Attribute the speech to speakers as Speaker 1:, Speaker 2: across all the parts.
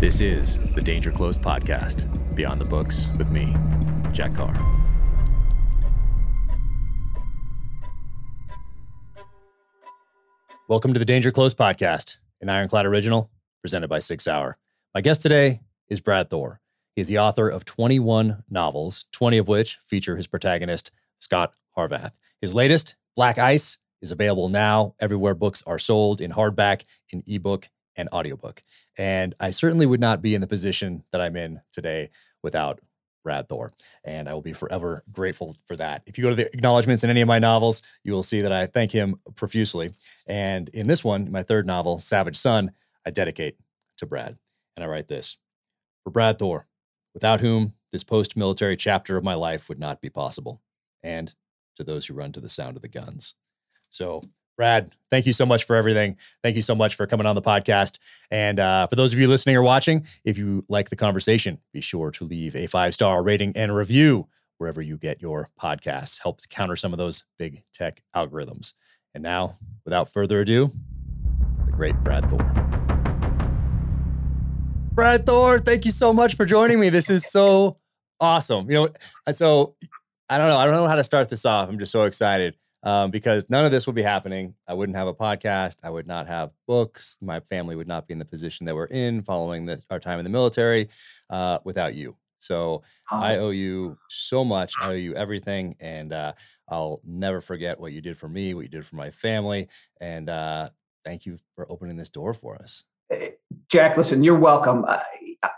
Speaker 1: This is the Danger Close podcast, Beyond the Books with me, Jack Carr. Welcome to the Danger Close podcast, an Ironclad original presented by SIG Sauer. My guest today is Brad Thor. He is the author of 21 novels, 20 of which feature his protagonist, Scot Harvath. His latest, Black Ice, is available now everywhere books are sold in hardback, in ebook, and audiobook. And I certainly would not be in the position that I'm in today without Brad Thor. And I will be forever grateful for that. If you go to the acknowledgments in any of my novels, you will see that I thank him profusely. And in this one, my third novel, Savage Son, I dedicate to Brad. And I write this For Brad Thor, without whom this post military chapter of my life would not be possible. And to those who run to the sound of the guns. So, Brad, thank you so much for everything. Thank you so much for coming on the podcast. And uh, for those of you listening or watching, if you like the conversation, be sure to leave a five star rating and review wherever you get your podcasts. Helps counter some of those big tech algorithms. And now, without further ado, the great Brad Thor. Brad Thor, thank you so much for joining me. This is so awesome. You know, so I don't know. I don't know how to start this off. I'm just so excited um, because none of this would be happening. I wouldn't have a podcast. I would not have books. My family would not be in the position that we're in following the, our time in the military uh, without you. So I owe you so much. I owe you everything. And uh, I'll never forget what you did for me, what you did for my family. And uh, thank you for opening this door for us.
Speaker 2: Eh, Jack, listen, you're welcome.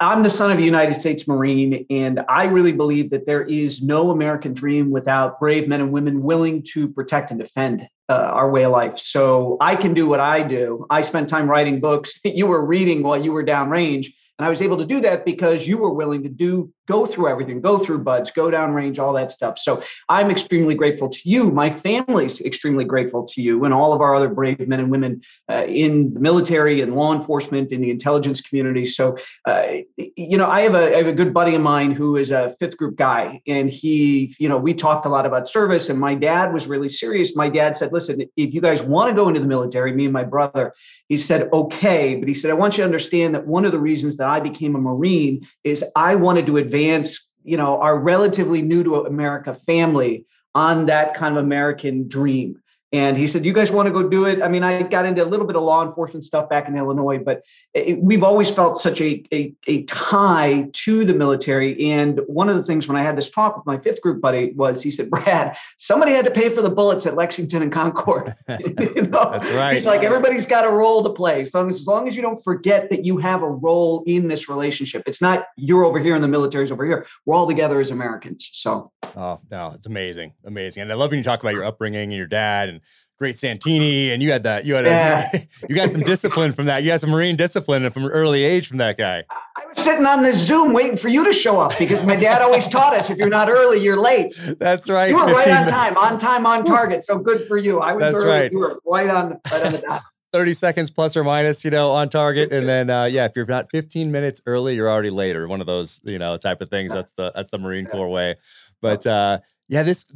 Speaker 2: I'm the son of a United States Marine, and I really believe that there is no American dream without brave men and women willing to protect and defend uh, our way of life. So I can do what I do. I spent time writing books that you were reading while you were downrange. And I was able to do that because you were willing to do go through everything, go through BUD/S, go down range, all that stuff. So I'm extremely grateful to you. My family's extremely grateful to you and all of our other brave men and women uh, in the military and law enforcement in the intelligence community. So, uh, you know, I have, a, I have a good buddy of mine who is a fifth group guy and he, you know, we talked a lot about service and my dad was really serious. My dad said, listen, if you guys want to go into the military, me and my brother, he said, okay. But he said, I want you to understand that one of the reasons that I became a Marine is I wanted to advance, you know, our relatively new to America family on that kind of American dream. And he said, "You guys want to go do it?" I mean, I got into a little bit of law enforcement stuff back in Illinois, but it, we've always felt such a, a, a tie to the military. And one of the things when I had this talk with my fifth group buddy was, he said, "Brad, somebody had to pay for the bullets at Lexington and Concord."
Speaker 1: you know? That's right.
Speaker 2: He's like, everybody's got a role to play. So as long as you don't forget that you have a role in this relationship, it's not you're over here and the military's over here. We're all together as Americans. So.
Speaker 1: Oh no, it's amazing, amazing, and I love when you talk about your upbringing and your dad and great Santini, and you had that. You had yeah. a, you got some discipline from that. You had some Marine discipline from an early age from that guy.
Speaker 2: I was sitting on this Zoom waiting for you to show up because my dad always taught us if you're not early, you're late.
Speaker 1: That's right.
Speaker 2: You were right on time, on time, on target. So good for you. I was
Speaker 1: That's
Speaker 2: early.
Speaker 1: Right.
Speaker 2: You were right on, right on the dot.
Speaker 1: 30 seconds plus or minus, you know, on target. And then uh, yeah, if you're not 15 minutes early, you're already late or one of those, you know, type of things. That's the that's the Marine Corps way. But uh yeah, this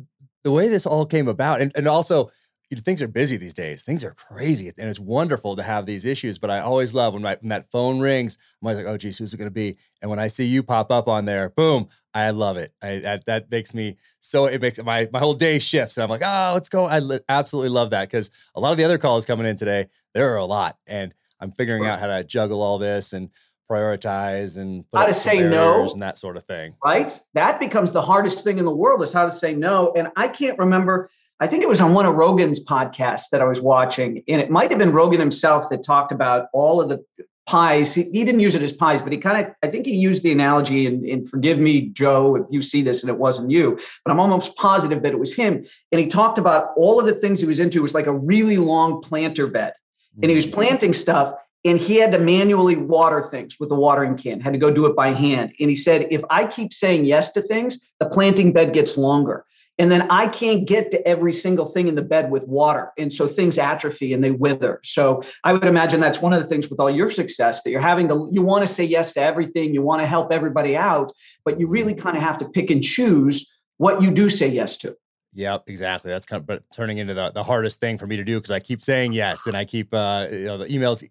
Speaker 1: the way this all came about, and, and also you know, things are busy these days. Things are crazy, and it's wonderful to have these issues. But I always love when, my, when that phone rings. I'm always like, "Oh, geez, who's it going to be?" And when I see you pop up on there, boom! I love it. I, that, that makes me so. It makes my my whole day shifts, and I'm like, "Oh, let's go!" I li- absolutely love that because a lot of the other calls coming in today, there are a lot, and I'm figuring out how to juggle all this and prioritize and
Speaker 2: how to say no
Speaker 1: and that sort of thing.
Speaker 2: Right. That becomes the hardest thing in the world is how to say no. And I can't remember. I think it was on one of Rogan's podcasts that I was watching, and it might have been Rogan himself that talked about all of the pies. He, he didn't use it as pies, but he kind of, I think he used the analogy, and, and forgive me, Joe, if you see this and it wasn't you, but I'm almost positive that it was him. And he talked about all of the things he was into. It was like a really long planter bed. And he was mm. planting stuff and he had to manually water things with a watering can had to go do it by hand and he said if i keep saying yes to things the planting bed gets longer and then i can't get to every single thing in the bed with water. And so things atrophy and they wither. So i would imagine that's one of the things with all your success that you're having to you want to say yes to everything. You want to help everybody out but you really kind of have to pick and choose what you do say yes to.
Speaker 1: Yep, exactly. That's kind of but turning into the, the hardest thing for me to do because I keep saying yes and I keep uh you know the emails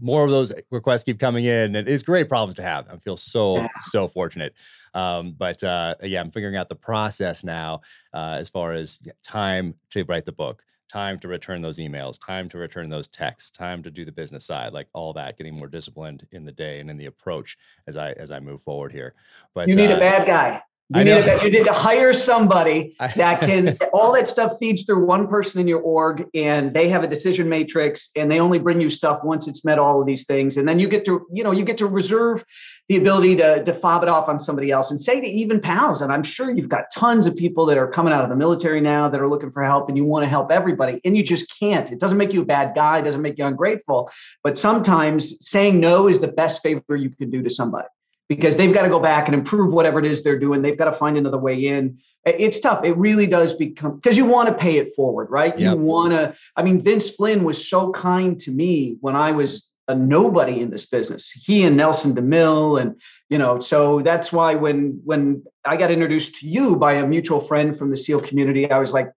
Speaker 1: more of those requests keep coming in, and it's great problems to have. I feel so yeah. so fortunate. Um, but uh, yeah, I'm figuring out the process now uh, as far as time to write the book, time to return those emails, time to return those texts, time to do the business side, like all that, getting more disciplined in the day and in the approach as I as I move forward here.
Speaker 2: But you need uh, a bad guy. You need, to, you need to hire somebody that can, all that stuff feeds through one person in your org and they have a decision matrix and they only bring you stuff once it's met all of these things. And then you get to, you know, you get to reserve the ability to, to fob it off on somebody else and say to even pals. And I'm sure you've got tons of people that are coming out of the military now that are looking for help and you want to help everybody and you just can't. It doesn't make you a bad guy, it doesn't make you ungrateful. But sometimes saying no is the best favor you can do to somebody because they've got to go back and improve whatever it is they're doing. They've got to find another way in. It's tough. It really does become because you want to pay it forward, right? Yep. You want to. I mean, Vince Flynn was so kind to me when I was a nobody in this business. He and Nelson DeMille, and you know, so that's why when when I got introduced to you by a mutual friend from the SEAL community, I was like,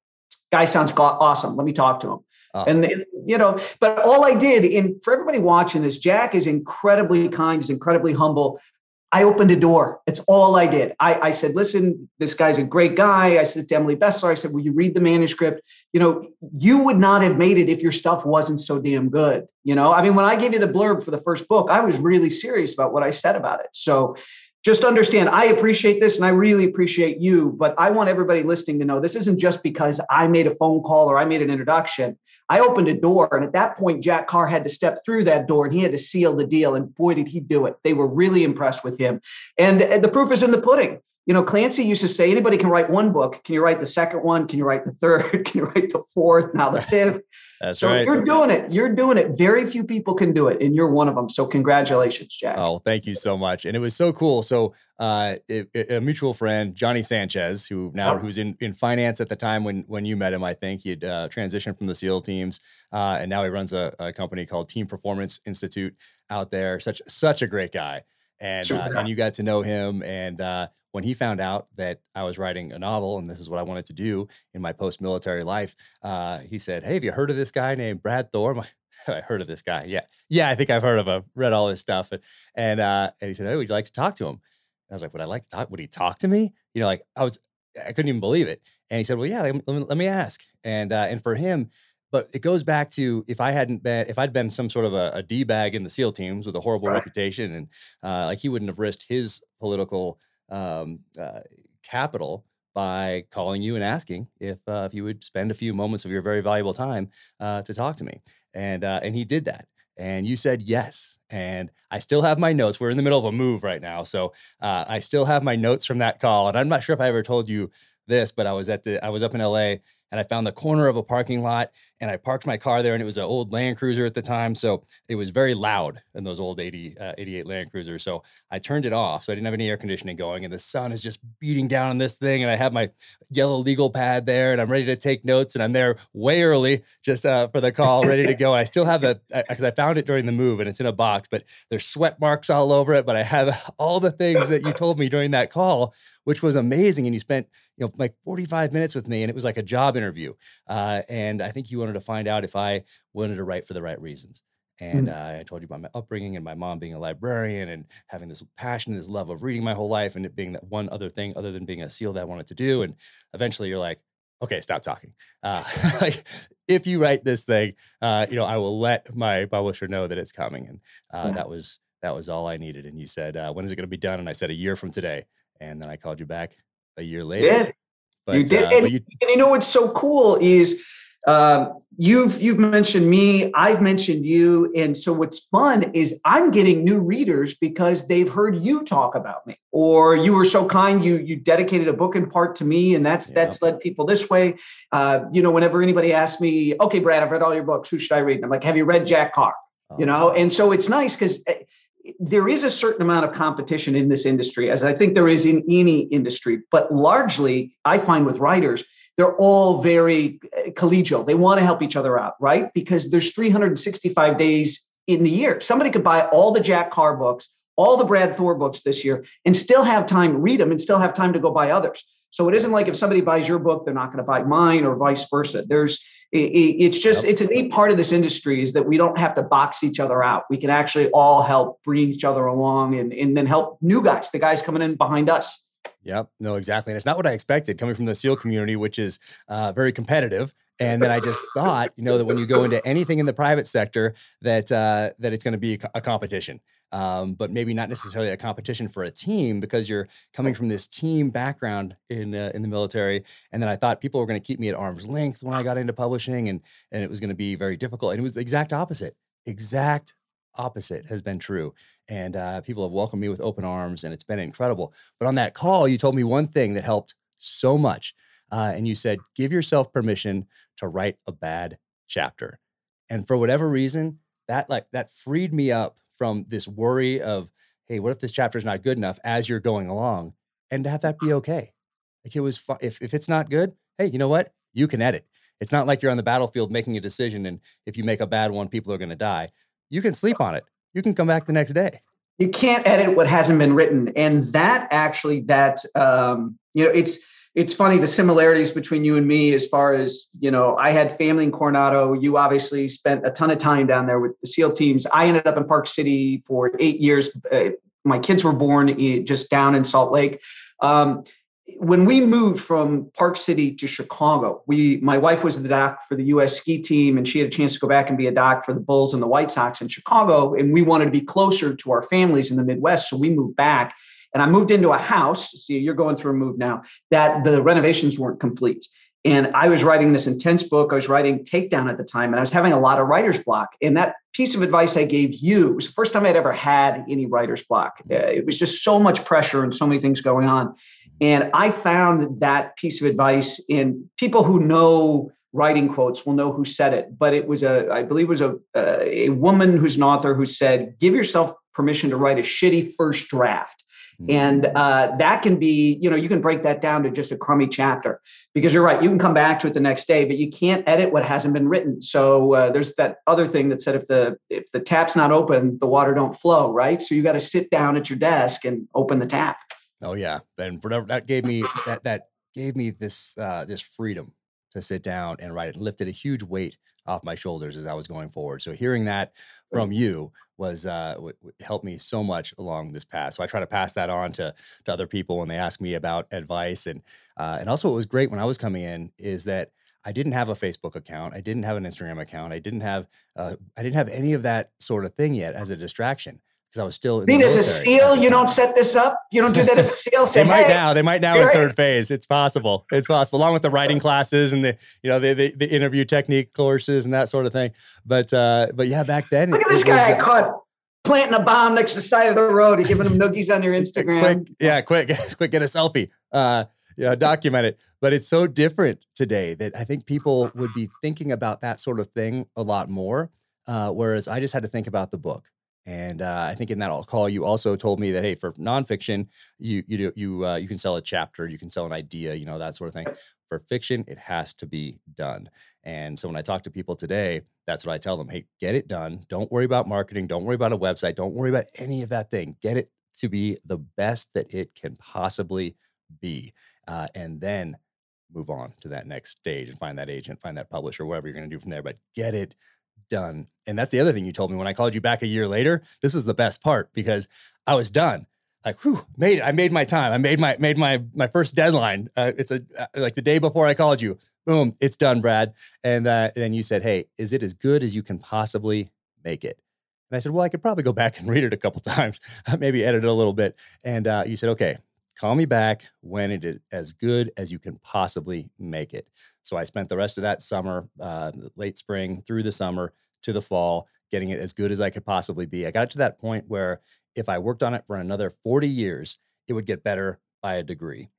Speaker 2: "Guy sounds awesome. Let me talk to him." Oh. And you know, but all I did in for everybody watching this, Jack is incredibly kind, he's incredibly humble. I opened a door. It's all I did. I, I, said, listen, this guy's a great guy. I said to Emily Bestler, I said, will you read the manuscript? You know, you would not have made it if your stuff wasn't so damn good. You know, I mean, when I gave you the blurb for the first book, I was really serious about what I said about it. So just understand I appreciate this and I really appreciate you, but I want everybody listening to know this isn't just because I made a phone call or I made an introduction. I opened a door, and at that point, Jack Carr had to step through that door and he had to seal the deal. And boy, did he do it! They were really impressed with him. And, the proof is in the pudding you know, Clancy used to say, anybody can write one book. Can you write the second one? Can you write the third? Can you write the fourth? Now the fifth.
Speaker 1: That's
Speaker 2: so
Speaker 1: right.
Speaker 2: You're doing it. You're doing it. Very few people can do it, and you're one of them. So congratulations, Jack.
Speaker 1: Oh, thank you so much. And it was so cool. So uh, it, it, a mutual friend, Johnny Sanchez, who now oh. who's in in finance at the time when when you met him, I think he'd uh, transitioned from the SEAL teams, uh, and now he runs a, a company called Team Performance Institute out there. Such such a great guy and uh, and you got to know him. And uh, when he found out that I was writing a novel and this is what I wanted to do in my post military life, uh, he said, "Hey, have you heard of this guy named Brad Thor?" I heard of this guy. Yeah, yeah, I think I've heard of him. Read all this stuff, and and, uh, and he said, "Hey, would you like to talk to him?" And I was like, "Would I like to talk? Would he talk to me?" You know, like I was, I couldn't even believe it. And he said, "Well, yeah, let me, let me ask." And uh, and for him, but it goes back to if I hadn't been, if I'd been some sort of a, a d bag in the SEAL teams with a horrible right. reputation, and uh, like he wouldn't have risked his political um, uh, capital by calling you and asking if uh, if you would spend a few moments of your very valuable time uh, to talk to me, and uh, and he did that. And you said yes. And I still have my notes. We're in the middle of a move right now. So uh, I still have my notes from that call. And I'm not sure if I ever told you this, but I was at the I was up in LA and I found the corner of a parking lot and I parked my car there and it was an old Land Cruiser at the time. So it was very loud in those old 80, uh, 88 Land Cruisers. So I turned it off. So I didn't have any air conditioning going and the sun is just beating down on this thing. And I have my yellow legal pad there and I'm ready to take notes and I'm there way early just uh, for the call, ready to go. And I still have the, because I found it during the move and it's in a box, but there's sweat marks all over it. But I have all the things that you told me during that call, which was amazing. And you spent you know, like 45 minutes with me and it was like a job interview. Uh, and I think you wanted to find out if I wanted to write for the right reasons. And mm. uh, I told you about my upbringing and my mom being a librarian and having this passion, this love of reading my whole life and it being that one other thing other than being a SEAL that I wanted to do. And eventually you're like, okay, stop talking. Uh, like, if you write this thing, uh, you know, I will let my publisher know that it's coming. And uh, yeah. that was that was all I needed. And you said, uh, when is it going to be done? And I said, a year from today. And then I called you back a year later.
Speaker 2: You did. But, you did. Uh, and, you, and you know what's so cool is um, you've you've mentioned me i've mentioned you and so what's fun is i'm getting new readers because they've heard you talk about me or you were so kind you you dedicated a book in part to me and that's yeah. that's led people this way uh, you know whenever anybody asks me okay brad i've read all your books who should i read and i'm like have you read jack carr oh. you know and so it's nice because eh, there is a certain amount of competition in this industry, as I think there is in any industry. But largely, I find with writers, they're all very uh, collegial. They want to help each other out, right? Because there's 365 days in the year. Somebody could buy all the Jack Carr books, all the Brad Thor books this year, and still have time to read them and still have time to go buy others. So it isn't like if somebody buys your book, they're not going to buy mine or vice versa. There's, it's just, it's a neat part of this industry is that we don't have to box each other out. We can actually all help bring each other along and, and then help new guys, the guys coming in behind us.
Speaker 1: Yep. No, exactly. And it's not what I expected coming from the SEAL community, which is uh, very competitive. And then I just thought, you know, that when you go into anything in the private sector, that uh, that it's going to be a, competition, um, but maybe not necessarily a competition for a team because you're coming from this team background in uh, in the military. And then I thought people were going to keep me at arm's length when I got into publishing, and and it was going to be very difficult. And it was the exact opposite. Exact opposite has been true. And uh, people have welcomed me with open arms, and it's been incredible. But on that call, you told me one thing that helped so much. Uh, and you said, give yourself permission to write a bad chapter. And for whatever reason, that like that freed me up from this worry of, hey, what if this chapter is not good enough as you're going along, and to have that be okay. Like it was, fun. if if it's not good, hey, you know what? You can edit. It's not like you're on the battlefield making a decision, and if you make a bad one, people are going to die you can sleep on it. You can come back the next day.
Speaker 2: You can't edit what hasn't been written, and that actually, that um, you know, it's it's funny the similarities between you and me as far as you know i had family in coronado you obviously spent a ton of time down there with the seal teams i ended up in park city for eight years uh, my kids were born just down in salt lake um, when we moved from Park City to Chicago, we my wife was the doc for the U.S. ski team, and she had a chance to go back and be a doc for the Bulls and the White Sox in Chicago. And we wanted to be closer to our families in the Midwest, so we moved back. And I moved into a house. See, you're going through a move now. That the renovations weren't complete. And I was writing this intense book. I was writing Takedown at the time, and I was having a lot of writer's block. And that piece of advice I gave you was the first time I'd ever had any writer's block. Uh, it was just so much pressure and so many things going on. And I found that piece of advice in people who know writing quotes will know who said it. But it was a, I believe, it was a a woman who's an author who said, "Give yourself permission to write a shitty first draft." Mm-hmm. And uh, that can be, you know, you can break that down to just a crummy chapter because you're right. You can come back to it the next day, but you can't edit what hasn't been written. So uh, there's that other thing that said if the if the tap's not open, the water don't flow, right? So you got to sit down at your desk and open the tap.
Speaker 1: Oh yeah, and whatever that gave me that that gave me this uh, this freedom to sit down and write it. Lifted a huge weight off my shoulders as I was going forward. So hearing that from you was uh, w- w- helped me so much along this path. So I try to pass that on to to other people when they ask me about advice and uh, and also what was great when I was coming in is that I didn't have a Facebook account, I didn't have an Instagram account, I didn't have uh, I didn't have any of that sort of thing yet as a distraction because I was still.
Speaker 2: In as a SEAL, you don't set this up. You don't do that as a SEAL.
Speaker 1: Say, they might hey, now. They might now in third phase. It's possible. It's possible, along with the writing classes and the you know the, the, the interview technique courses and that sort of thing. But uh, but yeah, back then.
Speaker 2: Look it, at this guy was, I caught planting a bomb next to the side of the road and giving them noogies on your Instagram.
Speaker 1: quick, yeah, quick, quick, get a selfie. Uh, yeah, document it. But it's so different today that I think people would be thinking about that sort of thing a lot more. Uh, whereas I just had to think about the book. And uh, I think in that call, you also told me that hey, for nonfiction, you you do, you uh, you can sell a chapter, you can sell an idea, you know that sort of thing. For fiction, it has to be done. And so when I talk to people today, that's what I tell them: hey, get it done. Don't worry about marketing. Don't worry about a website. Don't worry about any of that thing. Get it to be the best that it can possibly be, uh, and then move on to that next stage and find that agent, find that publisher, whatever you're going to do from there. But get it done. And that's the other thing you told me when I called you back a year later. This was the best part because I was done. Like, whew, made it. I made my time. I made my made my my first deadline. Uh, it's a uh, like the day before I called you. Boom, it's done, Brad. And uh, then you said, "Hey, is it as good as you can possibly make it?" And I said, "Well, I could probably go back and read it a couple times, maybe edit it a little bit." And uh, you said, "Okay, call me back when it is as good as you can possibly make it." So I spent the rest of that summer, uh, late spring through the summer, to the fall, getting it as good as I could possibly be. I got to that point where if I worked on it for another 40 years, it would get better by a degree.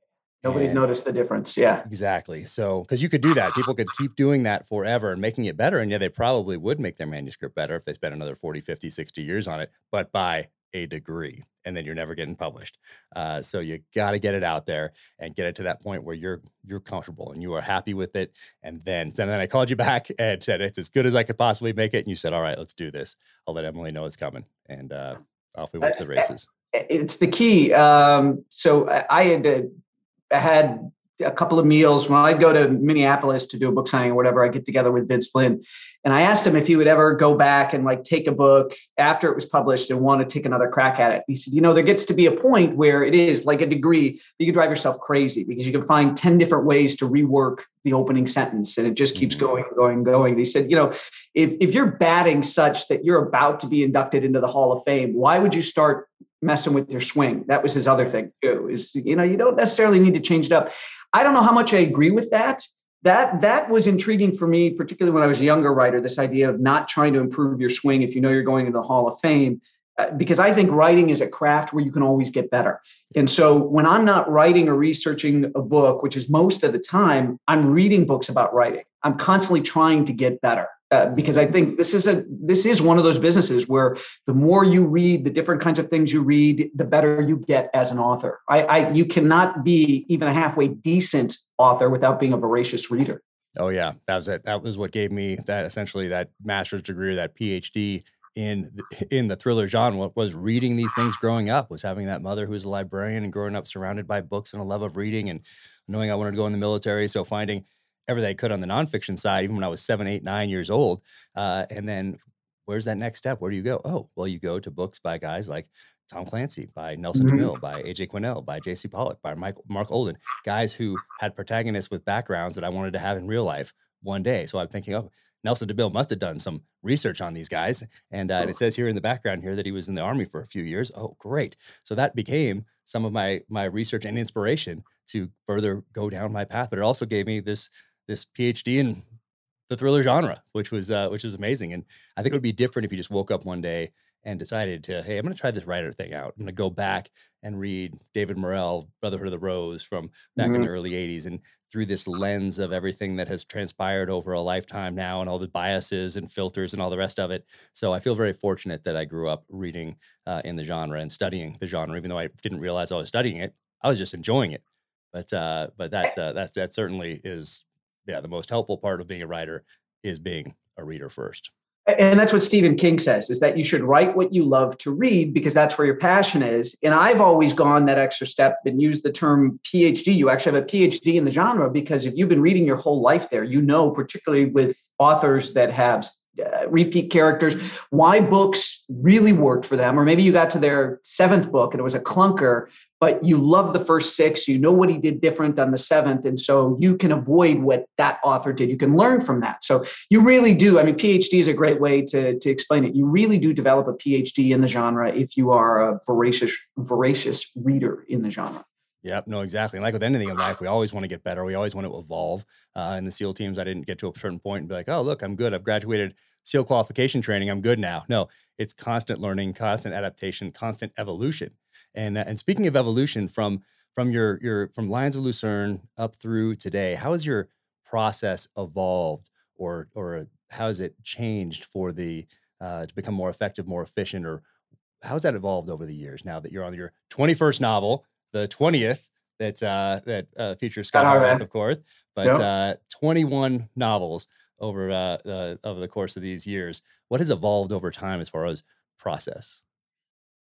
Speaker 2: Nobody noticed the difference. Yeah.
Speaker 1: Exactly. So, because you could do that, people could keep doing that forever and making it better. And yeah, they probably would make their manuscript better if they spent another 40, 50, 60 years on it, but by a degree and then you're never getting published. Uh, so you got to get it out there and get it to that point where you're you're comfortable and you are happy with it. And then and then I called you back and said it's as good as I could possibly make it. And you said, all right, let's do this. I'll let Emily know it's coming. And uh, off we went to the races.
Speaker 2: It's the key. Um, so I had uh, had a couple of meals when I go to Minneapolis to do a book signing or whatever. I get together with Vince Flynn, and I asked him if he would ever go back and like take a book after it was published and want to take another crack at it. He said, you know, there gets to be a point where it is like a degree that you can drive yourself crazy because you can find 10 different ways to rework the opening sentence and it just keeps mm-hmm. going, going, going. He said, you know, if, if you're batting such that you're about to be inducted into the Hall of Fame, why would you start messing with your swing? That was his other thing too, is, you know, you don't necessarily need to change it up. I don't know how much I agree with that that that was intriguing for me, particularly when I was a younger writer. This idea of not trying to improve your swing if you know you're going to the Hall of Fame, uh, because I think writing is a craft where you can always get better. And so when I'm not writing or researching a book, which is most of the time, I'm reading books about writing. I'm constantly trying to get better. Uh, because I think this is a this is one of those businesses where the more you read, the different kinds of things you read, the better you get as an author. I, I you cannot be even a halfway decent author without being a voracious reader.
Speaker 1: Oh yeah, that was it. That was what gave me that essentially that master's degree or that PhD in in the thriller genre was reading these things growing up was having that mother who was a librarian and growing up surrounded by books and a love of reading and knowing I wanted to go in the military so finding everything I could on the nonfiction side even when I was seven eight nine years old uh, and then where's that next step where do you go oh well you go to books by guys like Tom Clancy, by Nelson mm-hmm. DeMille, by AJ Quinnell, by JC Pollock, by Mike, Marc Olden, guys who had protagonists with backgrounds that I wanted to have in real life one day. So I'm thinking, oh, Nelson DeMille must have done some research on these guys. And, uh, and it says here in the background here that he was in the army for a few years. Oh, great. So that became some of my my research and inspiration to further go down my path. But it also gave me this this PhD in the thriller genre, which was uh, which was amazing. And I think it would be different if you just woke up one day and decided to, hey, I'm going to try this writer thing out. I'm going to go back and read David Morrell, Brotherhood of the Rose from back mm-hmm. in the early 80s. And through this lens of everything that has transpired over a lifetime now and all the biases and filters and all the rest of it. So I feel very fortunate that I grew up reading uh, in the genre and studying the genre, even though I didn't realize I was studying it. I was just enjoying it. But uh, but that uh, that that certainly is yeah the most helpful part of being a writer is being a reader first
Speaker 2: and that's what Stephen King says is that you should write what you love to read because that's where your passion is. And I've always gone that extra step and used the term PhD. You actually have a PhD in the genre because if you've been reading your whole life there, you know, particularly with authors that have uh, repeat characters, why books really worked for them. Or maybe you got to their seventh book and it was a clunker, but you love the first six. You know what he did different on the seventh. And so you can avoid what that author did. You can learn from that. So you really do. I mean, PhD is a great way to, to explain it. You really do develop a PhD in the genre if you are a voracious, voracious reader in the genre.
Speaker 1: Yep, no, exactly. And like with anything in life, we always want to get better. We always want to evolve. Uh, in the SEAL teams, I didn't get to a certain point and be like, oh, look, I'm good. I've graduated SEAL qualification training. I'm good now. No, it's constant learning, constant adaptation, constant evolution. And uh, and speaking of evolution, from from your your from Lions of Lucerne up through today, how has your process evolved, or or how has it changed for the uh, to become more effective, more efficient, or how's that evolved over the years? Now that you're on your 21st novel the 20th that uh, that uh, features Scot Harvath, of course, but yep. uh, 21 novels over uh, uh, over the course of these years. What has evolved over time as far as process?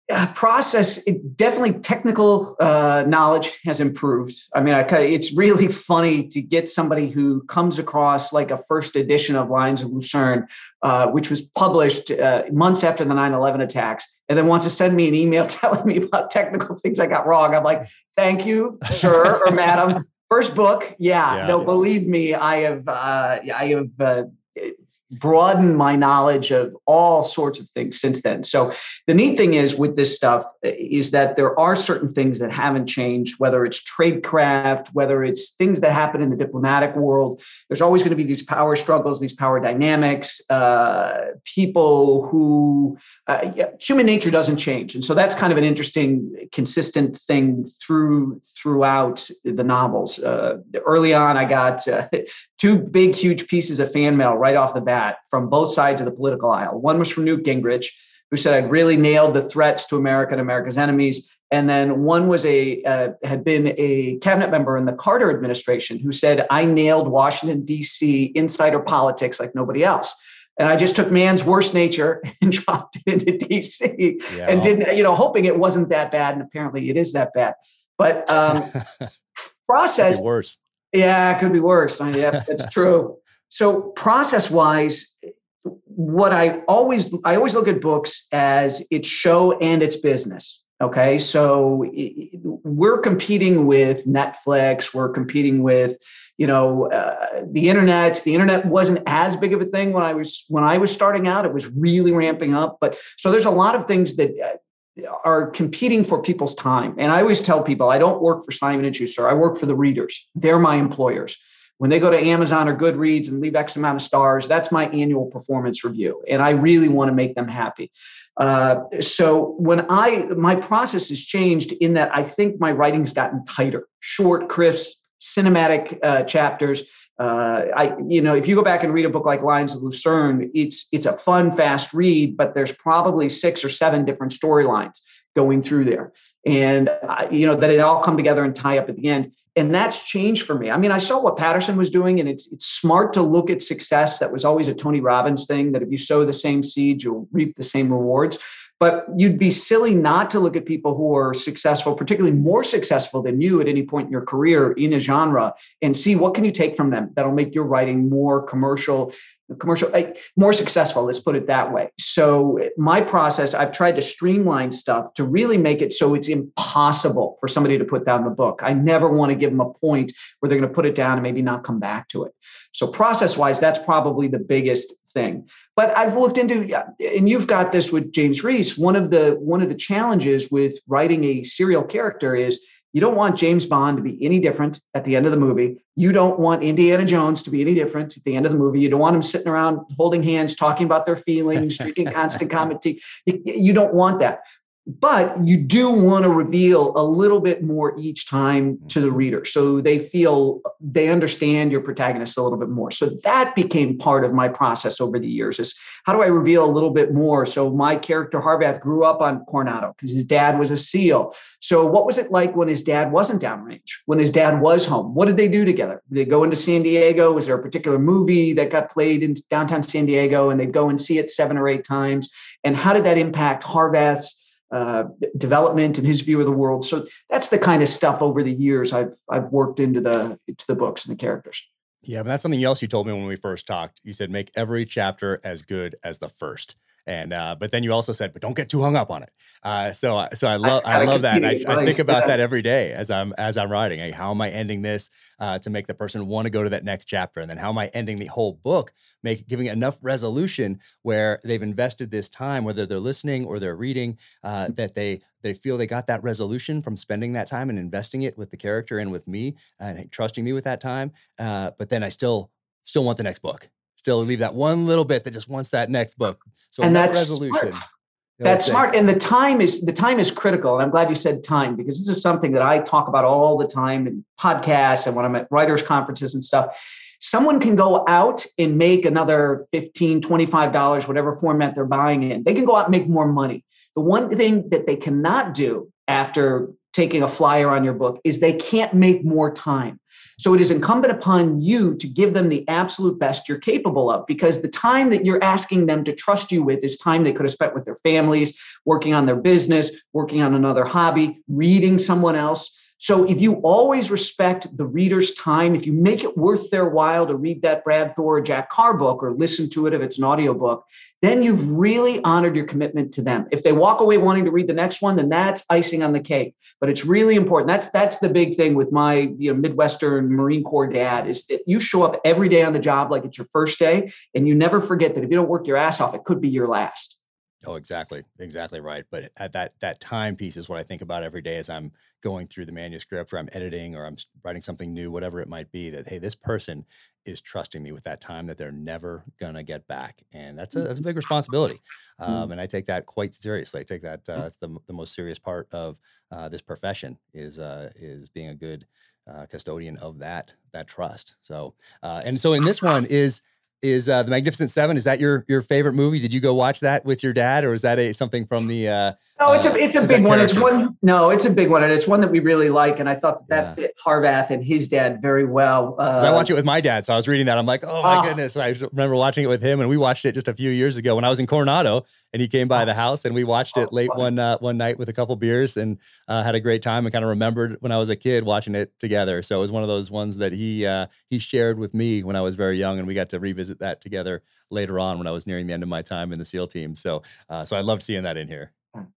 Speaker 2: Uh, process it, definitely technical uh, knowledge has improved. I mean I, it's really funny to get somebody who comes across like a first edition of Lions of Lucerne uh, which was published uh, months after the 9-11 attacks and then wants to send me an email telling me about technical things i got wrong. I'm like thank you sir or madam. First book yeah, yeah. no yeah. believe me i have uh, i have uh, broadened my knowledge of all sorts of things since then. So the neat thing is with this stuff uh, is that there are certain things that haven't changed, whether it's tradecraft, whether it's things that happen in the diplomatic world. There's always going to be these power struggles, these power dynamics, uh, people who uh, human nature doesn't change, and so that's kind of an interesting, consistent thing through throughout the novels. Uh, early on, I got uh, two big, huge pieces of fan mail right off the bat that from both sides of the political aisle. One was from Newt Gingrich, who said I'd really nailed the threats to America and America's enemies. And then one was a uh, had been a cabinet member in the Carter administration who said I nailed Washington D.C. insider politics like nobody else. And I just took man's worst nature and dropped it into D.C. Yeah. and didn't, you know, hoping it wasn't that bad. And apparently it is that bad. But um, process
Speaker 1: worse
Speaker 2: Yeah, it could be worse. I mean, yeah, that's true. So process wise, what I always I always look at books as its show and its business. Okay, so we're competing with Netflix. We're competing with you know uh, the internet. The internet wasn't as big of a thing when i was when i was starting out. It was really ramping up but so there's a lot of things that uh, are competing for people's time. And i always tell people i don't work for simon and schuster. I work for the readers. They're my employers when they go to amazon or goodreads and leave x amount of stars that's my annual performance review and i really want to make them happy uh, so when i my process has changed in that i think my writing's gotten tighter short crisp cinematic uh, chapters. Uh, I, you know, if you go back and read a book like Lions of Lucerne, it's it's a fun, fast read, but there's probably six or seven different storylines going through there, and uh, you know that it all come together and tie up at the end. And that's changed for me. I mean, I saw what Patterson was doing, and it's it's smart to look at success. That was always a Tony Robbins thing. That if you sow the same seeds, you'll reap the same rewards. But you'd be silly not to look at people who are successful, particularly more successful than you at any point in your career in a genre, and see what can you take from them that'll make your writing more commercial commercial eh, more successful let's put it that way. So my process i've tried to streamline stuff to really make it so it's impossible for somebody to put down the book. I never want to give them a point where they're going to put it down and maybe not come back to it. So process wise that's probably the biggest thing. But i've looked into and you've got this with James Reece. One of the one of the challenges with writing a serial character is you don't want James Bond to be any different at the end of the movie. You don't want Indiana Jones to be any different at the end of the movie. You don't want them sitting around holding hands, talking about their feelings, drinking Constant Comment. You don't want that but you do want to reveal a little bit more each time to the mm-hmm. reader so they feel they understand your protagonist a little bit more. So that became part of my process over the years is how do i reveal a little bit more? So my character Harvath grew up on coronado because his dad was a seal. So what was it like when his dad wasn't downrange when his dad was home? What did they do together? Did they go into san diego? Was there a particular movie that got played in downtown san diego and they'd go and see it seven or eight times? And how did that impact Harvath's uh, development and his view of the world. So that's the kind of stuff over the years I've I've worked into the into the books and the characters.
Speaker 1: Yeah, but that's something else you told me when we first talked. You said make every chapter as good as the first. And uh, but then you also said, but don't get too hung up on it. Uh, so so I love I, I love that. I, I, think about yeah. that every day as I'm as I'm writing. Like, how am I ending this uh, to make the person want to go to that next chapter? And then how am I ending the whole book, make giving enough resolution where they've invested this time, whether they're listening or they're reading, uh, that they they feel they got that resolution from spending that time and investing it with the character and with me and trusting me with that time. Uh, but then I still still want the next book still leave that one little bit that just wants that next book. So
Speaker 2: and that's resolution. Smart. That's smart. And the time is the time is critical. And I'm glad you said time because this is something that I talk about all the time in podcasts and when I'm at writers conferences and stuff. Someone can go out and make another 15, 25 dollars, whatever format they're buying in. They can go out and make more money. The one thing that they cannot do after taking a flyer on your book is they can't make more time. So it is incumbent upon you to give them the absolute best you're capable of because the time that you're asking them to trust you with is time they could have spent with their families, working on their business, working on another hobby, reading someone else. So if you always respect the reader's time, if you make it worth their while to read that Brad Thor or Jack Carr book or listen to it if it's an audiobook, then you've really honored your commitment to them. If they walk away wanting to read the next one, then that's icing on the cake. But it's really important. That's that's the big thing with my you know Midwestern Marine Corps dad is that you show up every day on the job like it's your first day, and you never forget that if you don't work your ass off, it could be your last.
Speaker 1: Oh, exactly, exactly right. But at that that time piece is what I think about every day as I'm going through the manuscript, or I'm editing, or I'm writing something new, whatever it might be. That hey, this person is trusting me with that time that they're never gonna get back, and that's a that's a big responsibility. Mm-hmm. Um, and I take that quite seriously. I take that uh, that's the the most serious part of uh, this profession is uh, is being a good uh, custodian of that that trust. So uh, and so in this one is is uh, the Magnificent Seven. Is that your your favorite movie? Did you go watch that with your dad, or is that a something from the? Uh,
Speaker 2: no, it's a it's a big one. It's one. No, it's a big one, and it's one that we really like. And I thought that, yeah. that fit Harvath and his dad very well.
Speaker 1: Uh, I watch it with my dad, so I was reading that. I'm like, oh my uh, goodness! I remember watching it with him, and we watched it just a few years ago when I was in Coronado, and he came by oh, the house, and we watched it oh, late one uh, one night with a couple beers, and uh, had a great time, and kind of remembered when I was a kid watching it together. So it was one of those ones that he uh, he shared with me when I was very young, and we got to revisit that together later on when I was nearing the end of my time in the SEAL team. So uh, so I loved seeing that in here.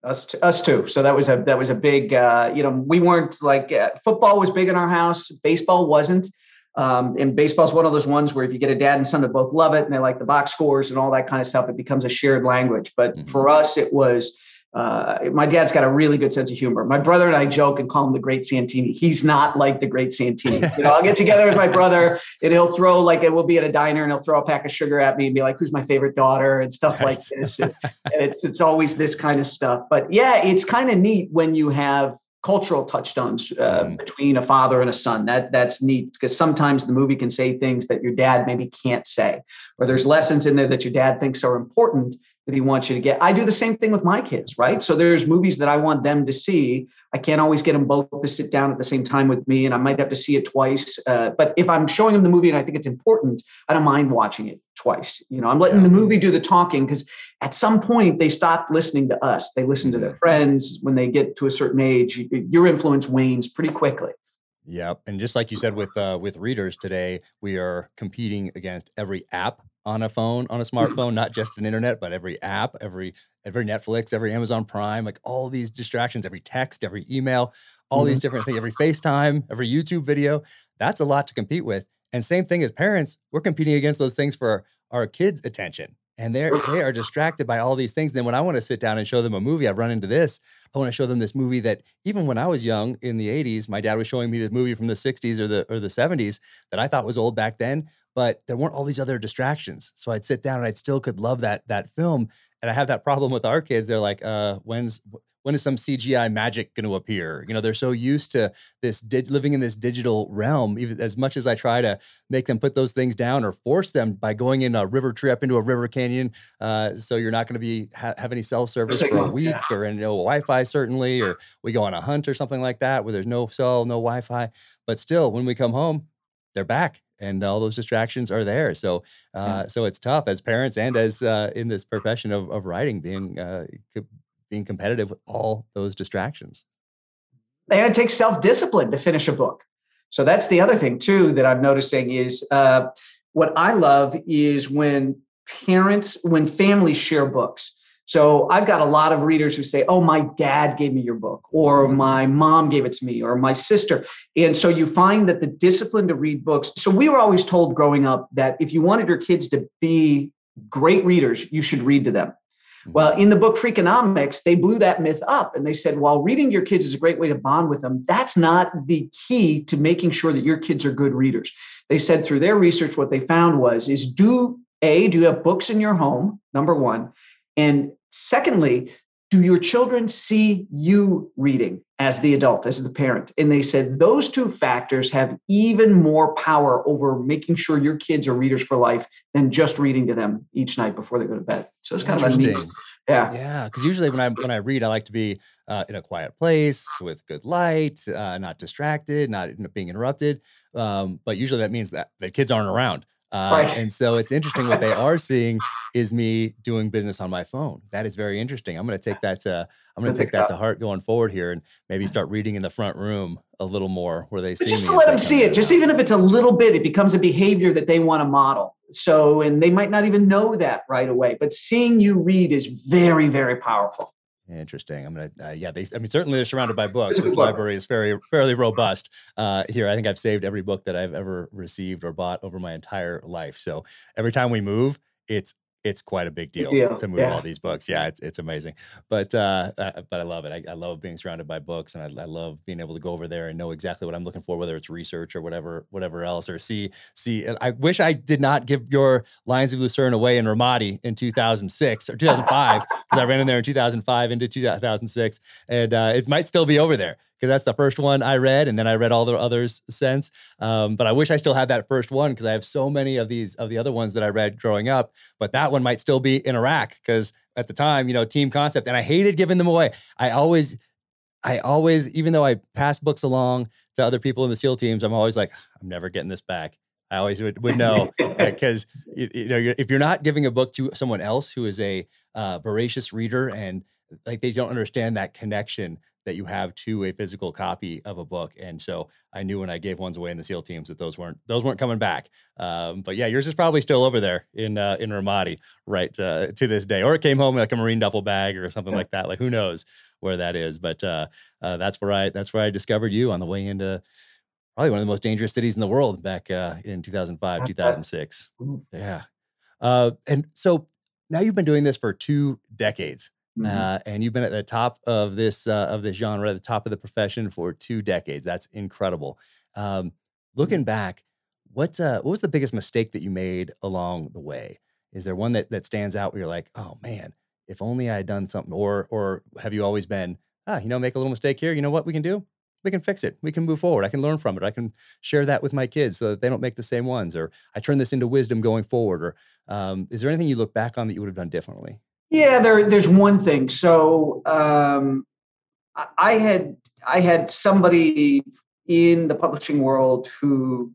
Speaker 2: Us, us too. So that was a that was a big. Uh, you know, we weren't like uh, football was big in our house. Baseball wasn't. Um, and baseball is one of those ones where if you get a dad and son that both love it and they like the box scores and all that kind of stuff, it becomes a shared language. But mm-hmm. for us, it was uh, my dad's got a really good sense of humor. My brother and I joke and call him the Great Santini. He's not like the Great Santini. You know, I'll get together with my brother and he'll throw like it will be at a diner and he'll throw a pack of sugar at me and be like, "Who's my favorite daughter?" and stuff like this. And it's it's always this kind of stuff. But yeah, it's kind of neat when you have cultural touchstones uh, mm. between a father and a son. That that's neat because sometimes the movie can say things that your dad maybe can't say, or there's lessons in there that your dad thinks are important that he wants you to get. I do the same thing with my kids, right? So there's movies that I want them to see. I can't always get them both to sit down at the same time with me, and I might have to see it twice. Uh, but if I'm showing them the movie and I think it's important, I don't mind watching it twice. You know, I'm letting the movie do the talking because at some point they stop listening to us. They listen to their friends. When they get to a certain age, your influence wanes pretty quickly.
Speaker 1: Yep, and just like you said with uh, with readers today, we are competing against every app on a phone, on a smartphone, not just an internet, but every app, every every Netflix, every Amazon Prime, like all these distractions, every text, every email, all mm-hmm. these different things, every FaceTime, every YouTube video. That's a lot to compete with. And same thing as parents, we're competing against those things for our, our kids' attention. And they're they are distracted by all these things. And then when I want to sit down and show them a movie, I've run into this. I want to show them this movie that even when I was young in the 80s, my dad was showing me this movie from the 60s or the or the 70s that I thought was old back then but there weren't all these other distractions. So I'd sit down and I'd still could love that that film. And I have that problem with our kids. They're like, uh, when's when is some CGI magic going to appear? You know, they're so used to this di- living in this digital realm. Even as much as I try to make them put those things down or force them by going in a river trip into a river canyon, uh, so you're not going to be ha- have any cell service for a week or any, no Wi-Fi certainly, or we go on a hunt or something like that where there's no cell, no Wi-Fi. But still, when we come home, they're back and all those distractions are there. So, uh, yeah. so it's tough as parents and as uh, in this profession of, of writing, being uh, being competitive with all those distractions.
Speaker 2: And it takes self discipline to finish a book. So that's the other thing too that I'm noticing is uh, what I love is when parents, when families share books. So I've got a lot of readers who say, "Oh, my dad gave me your book," or mm-hmm. "My mom gave it to me," or "My sister." And so you find that the discipline to read books. So we were always told growing up that if you wanted your kids to be great readers, you should read to them. Mm-hmm. Well, in the book Freakonomics, they blew that myth up and they said, while reading your kids is a great way to bond with them, that's not the key to making sure that your kids are good readers. They said through their research, what they found was is do a do you have books in your home? Number one, and secondly, do your children see you reading as the adult, as the parent? And they said those two factors have even more power over making sure your kids are readers for life than just reading to them each night before they go to bed. So it's kind of a neat, yeah,
Speaker 1: yeah. Because usually when I when I read, I like to be uh, in a quiet place with good light, uh, not distracted, not being interrupted. Um, but usually that means that the kids aren't around. Uh, right. And so it's interesting what they are seeing is me doing business on my phone. That is very interesting. I'm going to take that to I'm going to take that to heart going forward here, and maybe start reading in the front room a little more where they
Speaker 2: but
Speaker 1: see
Speaker 2: just me. to let them see it, just even if it's a little bit, it becomes a behavior that they want to model. So, and they might not even know that right away, but seeing you read is very, very powerful.
Speaker 1: Interesting. I'm gonna, uh, yeah. They, I mean, certainly they're surrounded by books. This library is very, fairly robust. Uh, here, I think I've saved every book that I've ever received or bought over my entire life. So every time we move, it's it's quite a big deal, deal. to move yeah. all these books. Yeah, it's it's amazing. But uh, uh, but I love it. I, I, love being surrounded by books, and I, I, love being able to go over there and know exactly what I'm looking for, whether it's research or whatever whatever else, or see see. I wish I did not give your Lions of Lucerne away in Ramadi in 2006 or 2005 because I ran in there in 2005 into 2006, and uh, it might still be over there because that's the first one I read, and then I read all the others since. Um, but I wish I still had that first one because I have so many of these of the other ones that I read growing up. But that one might still be in Iraq because at the time, you know, team concept, and I hated giving them away. I always, I always, even though I pass books along to other people in the SEAL teams, I'm always like, I'm never getting this back. I always would, would know because you, you, know if you're not giving a book to someone else who is a uh, voracious reader and like they don't understand that connection that you have to a physical copy of a book. And so I knew when I gave ones away in the SEAL teams that those weren't those weren't coming back. Um, but yeah, yours is probably still over there in uh, in Ramadi right uh, to this day, or it came home like a marine duffel bag or something like that. Like who knows where that is? But uh, uh, that's where I that's where I discovered you on the way into probably one of the most dangerous cities in the world back uh, in 2005 2006. Yeah, uh, and so now you've been doing this for two decades. Mm-hmm. Uh, and you've been at the top of this uh, of this genre, the top of the profession for two decades. That's incredible. Um, looking mm-hmm. back, what uh, what was the biggest mistake that you made along the way? Is there one that that stands out where you're like, oh man, if only I had done something, or or have you always been, ah, you know, make a little mistake here, you know what we can do? We can fix it. We can move forward. I can learn from it. I can share that with my kids so that they don't make the same ones, or I turn this into wisdom going forward. Or um, is there anything you look back on that you would have done differently?
Speaker 2: Yeah, there, there's one thing. So um, I had I had somebody in the publishing world who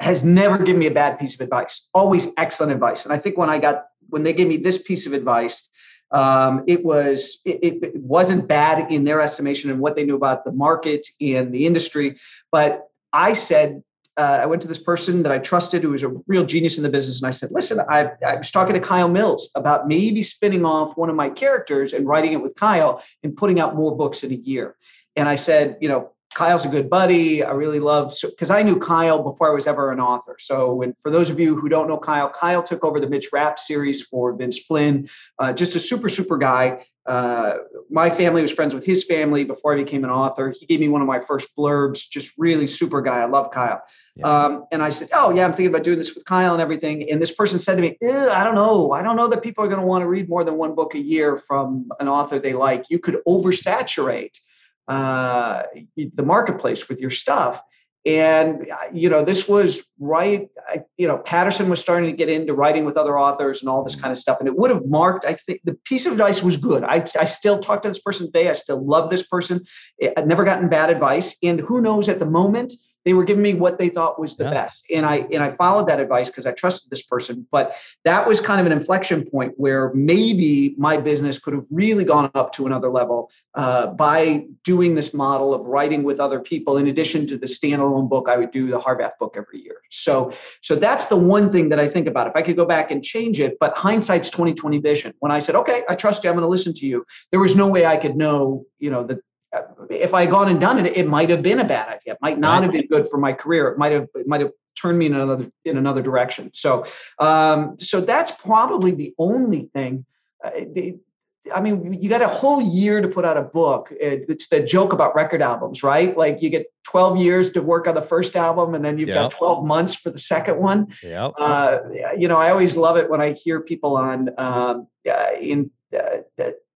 Speaker 2: has never given me a bad piece of advice. Always excellent advice. And I think when I got when they gave me this piece of advice, um, it was it, it wasn't bad in their estimation and what they knew about the market and the industry. But I said uh, I went to this person that I trusted who was a real genius in the business. And I said, listen, I, I, was talking to Kyle Mills about maybe spinning off one of my characters and writing it with Kyle and putting out more books in a year. And I said, you know, Kyle's a good buddy. I really love because I knew Kyle before I was ever an author. So, when, for those of you who don't know Kyle, Kyle took over the Mitch Rapp series for Vince Flynn. Uh, just a super, super guy. Uh, my family was friends with his family before I became an author. He gave me one of my first blurbs. Just really super guy. I love Kyle. Yeah. Um, and I said, "Oh yeah, I'm thinking about doing this with Kyle and everything." And this person said to me, "I don't know. I don't know that people are going to want to read more than one book a year from an author they like. You could oversaturate." uh, the marketplace with your stuff. And uh, you know, this was right. You know, Patterson was starting to get into writing with other authors and all this kind of stuff. And it would have marked. I think the piece of advice was good. I, I still talk to this person today. I still love this person. I've never gotten bad advice. And who knows at the moment they were giving me what they thought was the yeah. best. And i and i followed that advice because i trusted this person. But that was kind of an inflection point where maybe my business could have really gone up to another level uh, by doing this model of writing with other people. In addition to the standalone book i would do the Harvath book every year. So so that's the one thing that i think about. If i could go back and change it but hindsight's 2020 vision. When i said okay i trust you. I'm going to listen to you. There was no way i could know you know that if I had gone and done it, it might have been a bad idea. It might not have been good for my career. It might have it might have turned me in another in another direction. So um, so that's probably the only thing. Uh, the, I mean, you got a whole year to put out a book. It's the joke about record albums, right? Like you get 12 years to work on the first album, and then you've yep. got 12 months for the second one.
Speaker 1: Yeah.
Speaker 2: Uh, you know, I always love it when I hear people on um, uh, in uh,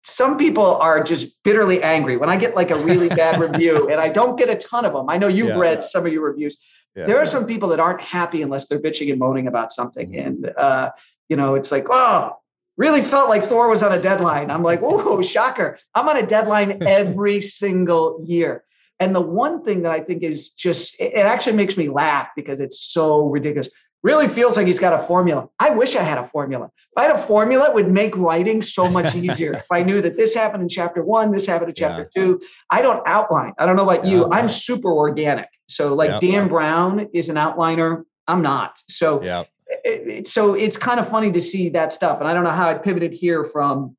Speaker 2: some people are just bitterly angry when I get like a really bad review, and I don't get a ton of them. I know you've yeah. read some of your reviews. Yeah. There are some people that aren't happy unless they're bitching and moaning about something, mm-hmm. and uh, you know, it's like, oh, really felt like Thor was on a deadline. I'm like, oh, shocker! I'm on a deadline every single year. And the one thing that I think is just, it actually makes me laugh because it's so ridiculous really feels like he's got a formula. I wish I had a formula. If I had a formula, it would make writing so much easier. if I knew that this happened in chapter one, this happened in chapter yeah. two. I don't outline. I don't know about yeah, you. I'm super organic. So like Dan Brown is an outliner. I'm not. So yeah. It, it, so it's kind of funny to see that stuff. And I don't know how I pivoted here from,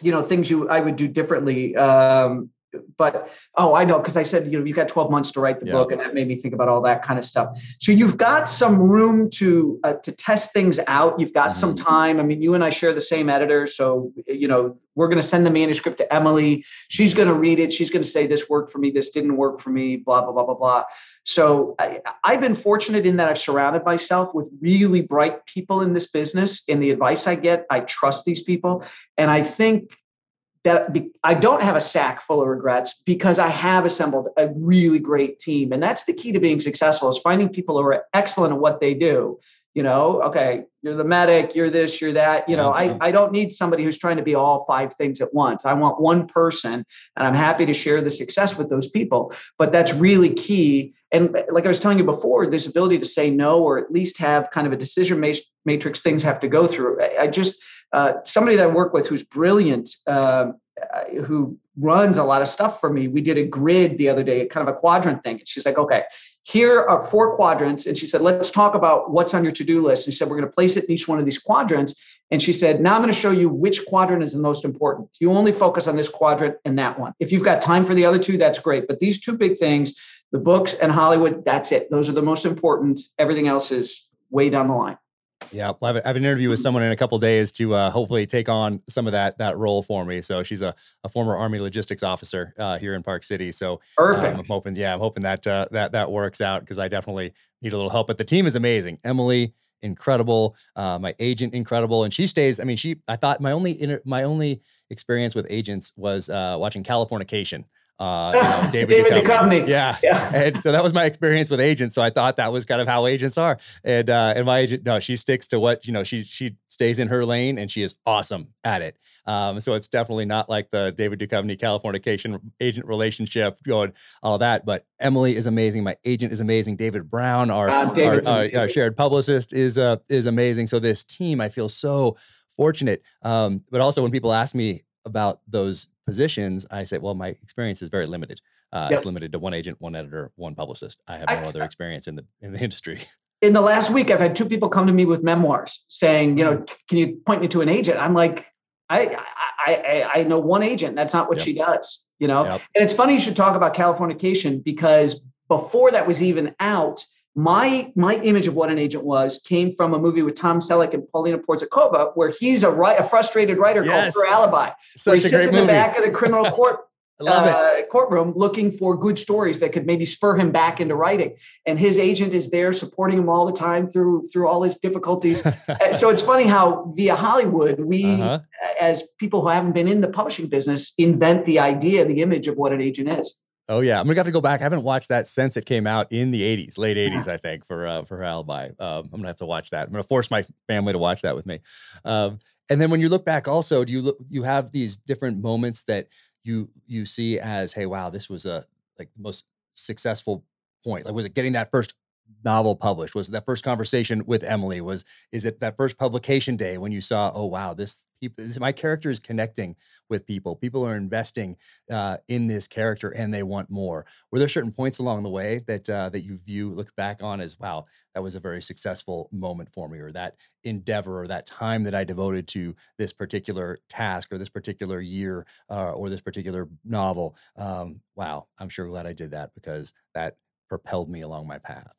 Speaker 2: you know, things you I would do differently. Um, but oh i know because i said you know you've got 12 months to write the yeah. book and that made me think about all that kind of stuff. So you've got some room to uh, to test things out. You've got mm-hmm. some time. I mean you and i share the same editor so you know we're going to send the manuscript to emily. She's going to read it. She's going to say this worked for me. This didn't work for me blah blah blah blah blah. So I, i've been fortunate in that i've surrounded myself with really bright people in this business and the advice i get i trust these people. And i think that be, I don't have a sack full of regrets because I have assembled a really great team. And that's the key to being successful is finding people who are excellent at what they do. You know, okay, you're the medic, you're this, you're that. You know, I, mm-hmm. I don't need somebody who's trying to be all five things at once. I want one person, and I'm happy to share the success with those people. But that's really key. And eh, like I was telling you before, this ability to say no or at least have kind of a decision matrix things have to go through. I just, uh, somebody that I work with who's brilliant, uh, who runs a lot of stuff for me. We did a grid the other day, kind of a quadrant thing. And she's like, okay, here are four quadrants. And she said, let's talk about what's on your to do list. And she said, we're going to place it in each one of these quadrants. And she said, now I'm going to show you which quadrant is the most important. You only focus on this quadrant and that one. If you've got time for the other two, that's great. But these two big things, the books and Hollywood, that's it. Those are the most important. Everything else is way down the line.
Speaker 1: Yeah, I have, an interview with someone in a couple days to uh, hopefully take on some of that that role for me. So she's a, a former Army logistics officer uh, here in Park City. So
Speaker 2: perfect.
Speaker 1: Um, I'm hoping, yeah, I'm hoping that uh, that that works out because I definitely need a little help. But the team is amazing. Emily, incredible. Uh, my agent, incredible, and she stays. I mean, she. I thought my only inter, my only experience with agents was uh, watching Californication uh, you know,
Speaker 2: David, David Duchovny.
Speaker 1: Yeah. yeah. and so that was my experience with agents. So I thought that was kind of how agents are. And uh, and my agent, no, she sticks to what, you know, she she stays in her lane and she is awesome at it. Um, so it's definitely not like the David Duchovny Californication agent relationship going all that. But Emily is amazing. My agent is amazing. David Brown, our, uh, our, our, our, shared publicist, is uh, is amazing. So this team, I feel so fortunate. Um, but also when people ask me about those positions, I say, well, my experience is very limited. Uh, yep. It's limited to one agent, one editor, one publicist. I have no I, other experience in the in the industry.
Speaker 2: In the last week, I've had two people come to me with memoirs saying, you know, mm-hmm. can you point me to an agent? I'm like, I I I, know one agent. That's not what yep. she does. You know, yep. and it's funny you should talk about Californication because before that was even out, my my image of what an agent was came from a movie with Tom Selleck and Paulina Porizkova, where he's a, a frustrated writer yes. called Her Alibi.
Speaker 1: Such where he
Speaker 2: sits in
Speaker 1: movie.
Speaker 2: the back of the criminal court uh, courtroom looking for good stories that could maybe spur him back into writing. And his agent is there supporting him all the time through through all his difficulties. Uh, so it's funny how via Hollywood we, uh-huh. as people who haven't been in the publishing business, invent the idea, the image of what an agent is.
Speaker 1: Oh yeah, I'm gonna have to go back. I haven't watched that since it came out in the '80s, late '80s, I think, for uh, Her Alibi. Um, I'm gonna have to watch that. I'm gonna force my family to watch that with me. Um, and then when you look back, also, do you look? You have these different moments that you you see as, hey, wow, this was a like the most successful point. Like, was it getting that first novel published? Was that first conversation with Emily? Was is it that first publication day when you saw, oh wow, this this, my character is connecting with people. People are investing uh, in this character and they want more. Were there certain points along the way that uh, that you view look back on as wow, that was a very successful moment for me, or that endeavor, or that time that I devoted to this particular task, or this particular year, uh, or this particular novel? Um, wow, I'm sure glad I did that because that propelled me along my path.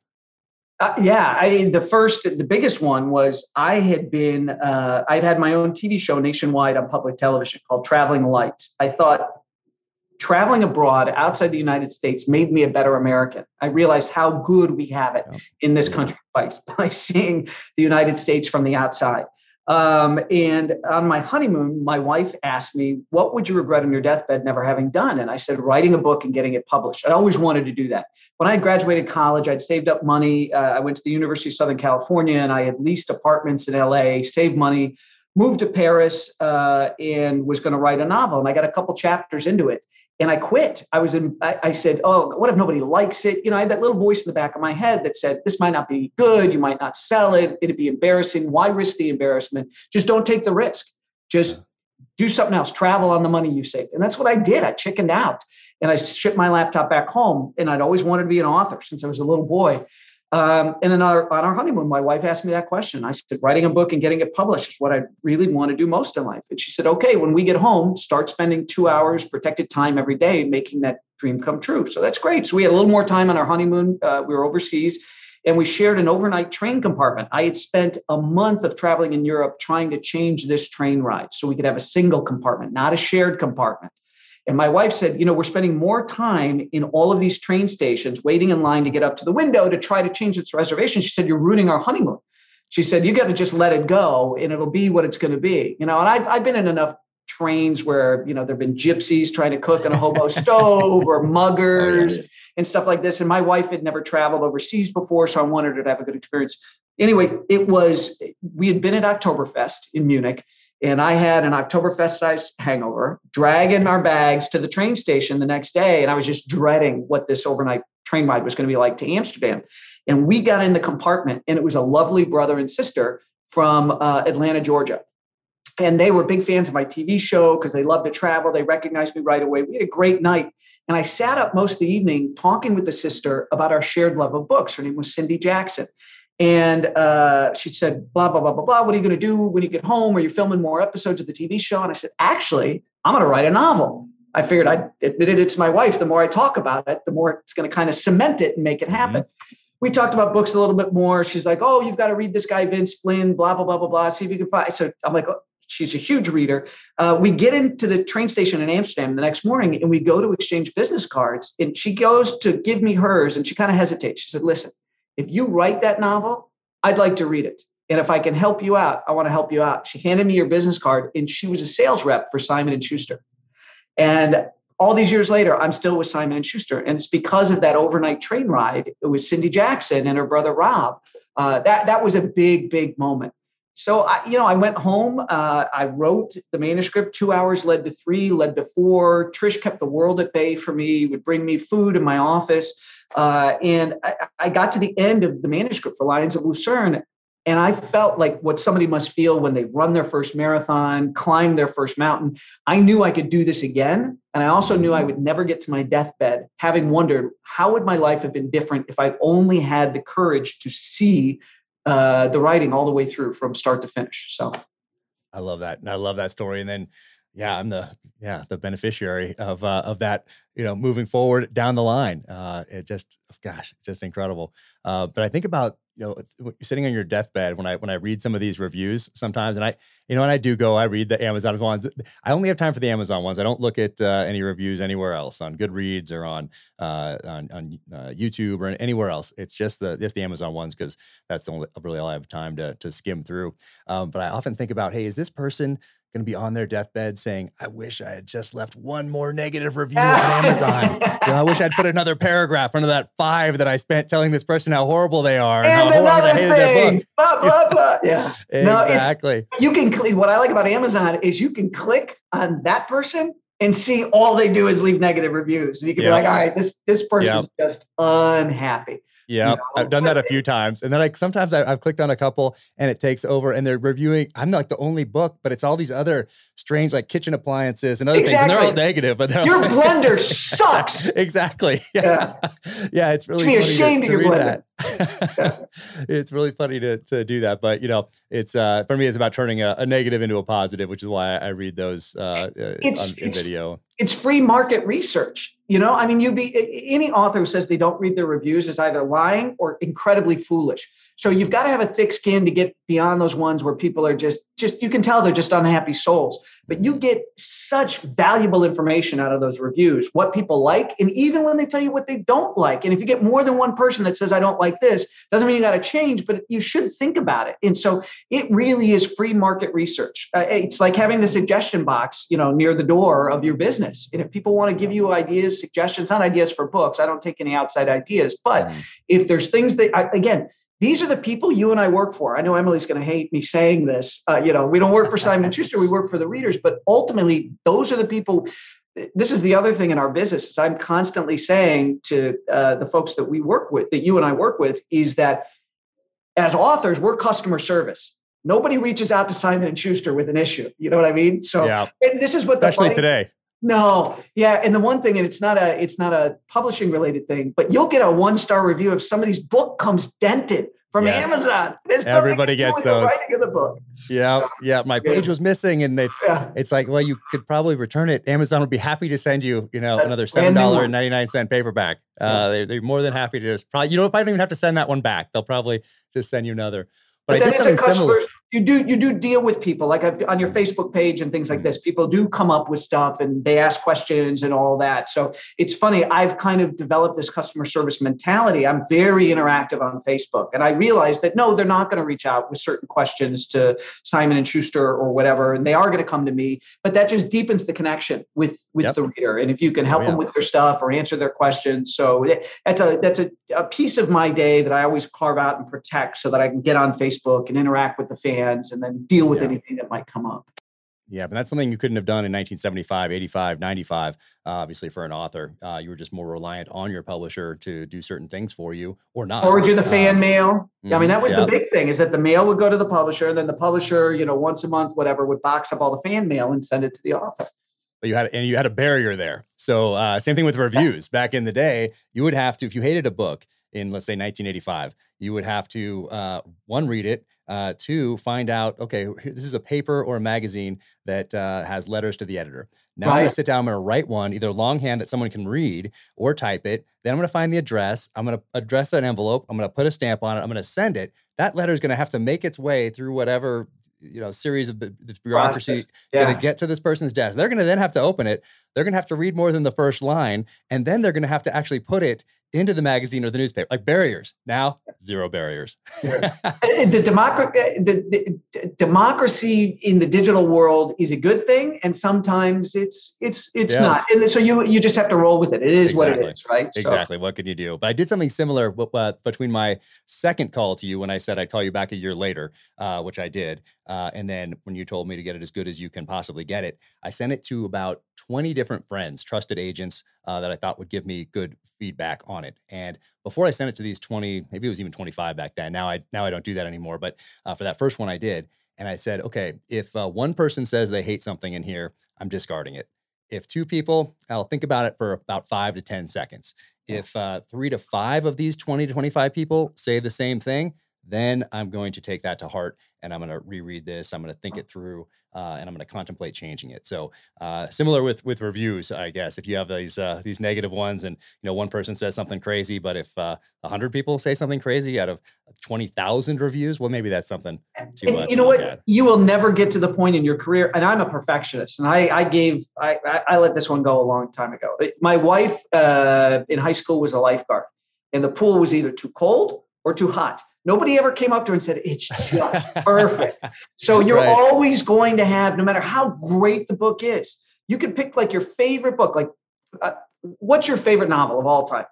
Speaker 2: Uh, yeah, I the first, the biggest one was I had been, uh, I'd had my own TV show nationwide on public television called Traveling Light. I thought traveling abroad outside the United States made me a better American. I realized how good we have it in this country by, by seeing the United States from the outside. Um, and on my honeymoon, my wife asked me, What would you regret on your deathbed never having done? And I said, Writing a book and getting it published. I always wanted to do that. When I graduated college, I'd saved up money. Uh, I went to the University of Southern California and I had leased apartments in LA, saved money, moved to Paris, uh, and was going to write a novel. And I got a couple chapters into it and I quit. I was in, I, I, said, Oh, what if nobody likes it? You know, I had that little voice in the back of my head that said, This might not be good. You might not sell it. It'd be embarrassing. Why risk the embarrassment? Just don't take the risk. Just do something else. Travel on the money you saved. And that's what I did. I chickened out and I shipped my laptop back home. And I'd always wanted to be an author since I was a little boy. Um, and then our, on our honeymoon, my wife asked me that question. I said, writing a book and getting it published is what I really want to do most in life. And she said, okay, when we get home, start spending two hours protected time every day making that dream come true. So that's great. So we had a little more time on our honeymoon. Uh, we were overseas and we shared an overnight train compartment. I had spent a month of traveling in Europe trying to change this train ride so we could have a single compartment, not a shared compartment. And my wife said, you know, we're spending more time in all of these train stations waiting in line to get up to the window to try to change its reservation. She said, you're ruining our honeymoon. She said, you got to just let it go and it'll be what it's going to be. You know, and I've, I've been in enough trains where you know there've been gypsies trying to cook in a hobo stove or muggers oh, yeah. and stuff like this. And my wife had never traveled overseas before, so I wanted her to have a good experience. Anyway, it was we had been at Oktoberfest in Munich, and I had an Oktoberfest size hangover, dragging our bags to the train station the next day, and I was just dreading what this overnight train ride was going to be like to Amsterdam. And we got in the compartment, and it was a lovely brother and sister from uh, Atlanta, Georgia and they were big fans of my TV show because they love to travel. They recognized me right away. We had a great night. And I sat up most of the evening talking with the sister about our shared love of books. Her name was Cindy Jackson. And uh, she said, blah, blah, blah, blah, blah. What are you going to do when you get home? Are you filming more episodes of the TV show? And I said, actually, I'm going to write a novel. I figured I admitted it to my wife. The more I talk about it, the more it's going to kind of cement it and make it happen. Mm-hmm. We talked about books a little bit more. She's like, oh, you've got to read this guy, Vince Flynn, blah, blah, blah, blah, blah. See if you can find. So I'm like, oh, she's a huge reader. Uh, we get into the train station in Amsterdam the next morning and we go to exchange business cards. And she goes to give me hers and she kind of hesitates. She said, Listen, if you write that novel, I'd like to read it. And if I can help you out, I want to help you out. She handed me your business card and she was a sales rep for Simon and Schuster. And all these years later, I'm still with Simon and Schuster. And it's because of that overnight train ride. It was Cindy Jackson and her brother Rob. Uh, that, that was a big, big moment. So I, you know, I went home. Uh, I wrote the manuscript. Two hours led to three, led to four. Trish kept the world at bay for me. Would bring me food in my office, uh, and I, I, got to the end of the manuscript for Lions of Lucerne, and I felt like what somebody must feel when they run their first marathon, climb their first mountain. I knew I could do this again, and I also knew I would never get to my deathbed, having wondered how would my life have been different if I'd only had the courage to see uh, the writing all the way through from start to finish. So
Speaker 1: I love that. I love that story. And then, yeah, I'm the yeah the beneficiary of uh, of that. You know, moving forward down the line. Uh, it just, gosh, just incredible. Uh, but I think about you know sitting on your deathbed when i when i read some of these reviews sometimes and i you know and i do go i read the amazon ones i only have time for the amazon ones i don't look at uh, any reviews anywhere else on goodreads or on uh, on, on uh, youtube or anywhere else it's just the just the amazon ones because that's the only really all i have time to to skim through um, but i often think about hey is this person going to be on their deathbed saying, I wish I had just left one more negative review on Amazon. you know, I wish I'd put another paragraph under that five that I spent telling this person how horrible they are
Speaker 2: and, and how horrible I hated thing, their book. Blah, blah, blah. Yeah.
Speaker 1: exactly.
Speaker 2: No, you can click. What I like about Amazon is you can click on that person and see all they do is leave negative reviews. And you can be like, all right, this this person's just unhappy.
Speaker 1: Yeah, you know? I've done that a few times, and then like sometimes I, have clicked on a couple and it takes over, and they're reviewing. I'm not the only book, but it's all these other strange like kitchen appliances and other exactly. things, and they're all negative. But
Speaker 2: your like, blender sucks.
Speaker 1: exactly. Yeah. yeah, yeah it's really funny ashamed to, to read blender. that. it's really funny to to do that, but you know, it's uh for me, it's about turning a, a negative into a positive, which is why I read those uh, it's, on, in video
Speaker 2: it's free market research you know? I mean you'd be any author who says they don't read their reviews is either lying or incredibly foolish so you've got to have a thick skin to get beyond those ones where people are just just you can tell they're just unhappy souls. But you get such valuable information out of those reviews what people like and even when they tell you what they don't like. And if you get more than one person that says i don't like this doesn't mean you got to change but you should think about it. And so it really is free market research. Uh, it's like having the suggestion box you know near the door of your business. And if people want to give you ideas suggestions not ideas for books i don't take any outside ideas. But mm. if there's things that I, again these are the people you and I work for. I know Emily's going to hate me saying this. Uh, you know, we don't work for Simon Schuster; we work for the readers. But ultimately, those are the people. This is the other thing in our business. Is I'm constantly saying to uh, the folks that we work with, that you and I work with, is that as authors, we're customer service. Nobody reaches out to Simon and Schuster with an issue. You know what I mean? So, yeah. and this is what
Speaker 1: especially the today.
Speaker 2: No, yeah, and the one thing, and it's not a it's not a publishing related thing, but you'll get a one star review if somebody's book comes dented from yes. Amazon.
Speaker 1: It's Everybody gets those.
Speaker 2: writing of the book.
Speaker 1: Yeah, so, yeah. My page was missing, and they. Yeah. It's like, well, you could probably return it. Amazon would be happy to send you, you know, another seven dollar and ninety nine cent paperback. Uh, they, they're more than happy to just probably. You know, if I don't even have to send that one back, they'll probably just send you another.
Speaker 2: But, but I did something similar. You do you do deal with people like on your Facebook page and things like this. People do come up with stuff and they ask questions and all that. So it's funny. I've kind of developed this customer service mentality. I'm very interactive on Facebook, and I realized that no, they're not going to reach out with certain questions to Simon and Schuster or whatever, and they are going to come to me. But that just deepens the connection with with yep. the reader. And if you can help oh, yeah. them with their stuff or answer their questions, so that's a that's a, a piece of my day that I always carve out and protect so that I can get on Facebook and interact with the fans and then deal with yeah. anything that might come up.
Speaker 1: Yeah, but that's something you couldn't have done in 1975, 85, 95. Uh, obviously, for an author, uh, you were just more reliant on your publisher to do certain things for you or not.
Speaker 2: Or do the fan um, mail. Mm, I mean, that was yeah. the big thing is that the mail would go to the publisher and then the publisher, you know, once a month, whatever, would box up all the fan mail and send it to the author.
Speaker 1: But you had and you had a barrier there. So uh, same thing with reviews. Back in the day, you would have to if you hated a book in let's say 1985, you would have to uh, one read it uh, to find out, okay, this is a paper or a magazine that uh, has letters to the editor. Now right. I'm going to sit down, I'm going to write one, either longhand that someone can read or type it. Then I'm going to find the address. I'm going to address an envelope. I'm going to put a stamp on it. I'm going to send it. That letter is going to have to make its way through whatever you know series of this bureaucracy yeah. going to get to this person's desk. They're going to then have to open it. They're going to have to read more than the first line, and then they're going to have to actually put it into the magazine or the newspaper. Like barriers now, zero barriers.
Speaker 2: the, democracy, the, the, democracy in the digital world is a good thing, and sometimes it's it's it's yeah. not. And so you you just have to roll with it. It is exactly. what it is, right?
Speaker 1: Exactly. So. What can you do? But I did something similar uh, between my second call to you when I said I'd call you back a year later, uh, which I did. Uh, and then when you told me to get it as good as you can possibly get it, I sent it to about 20 different friends, trusted agents uh, that I thought would give me good feedback on it. And before I sent it to these 20, maybe it was even 25 back then. Now I now I don't do that anymore. But uh, for that first one, I did. And I said, okay, if uh, one person says they hate something in here, I'm discarding it. If two people, I'll think about it for about five to 10 seconds. If uh, three to five of these 20 to 25 people say the same thing, then I'm going to take that to heart and I'm going to reread this. I'm going to think it through uh, and I'm going to contemplate changing it. So uh, similar with with reviews, I guess. If you have these uh, these negative ones, and you know one person says something crazy, but if uh, hundred people say something crazy out of twenty thousand reviews, well, maybe that's something.
Speaker 2: To, uh, you know what? At. You will never get to the point in your career, and I'm a perfectionist, and I I gave I I let this one go a long time ago. My wife uh, in high school was a lifeguard, and the pool was either too cold or too hot. Nobody ever came up to her and said, it's just perfect. So you're right. always going to have, no matter how great the book is, you can pick like your favorite book. Like, uh, what's your favorite novel of all time?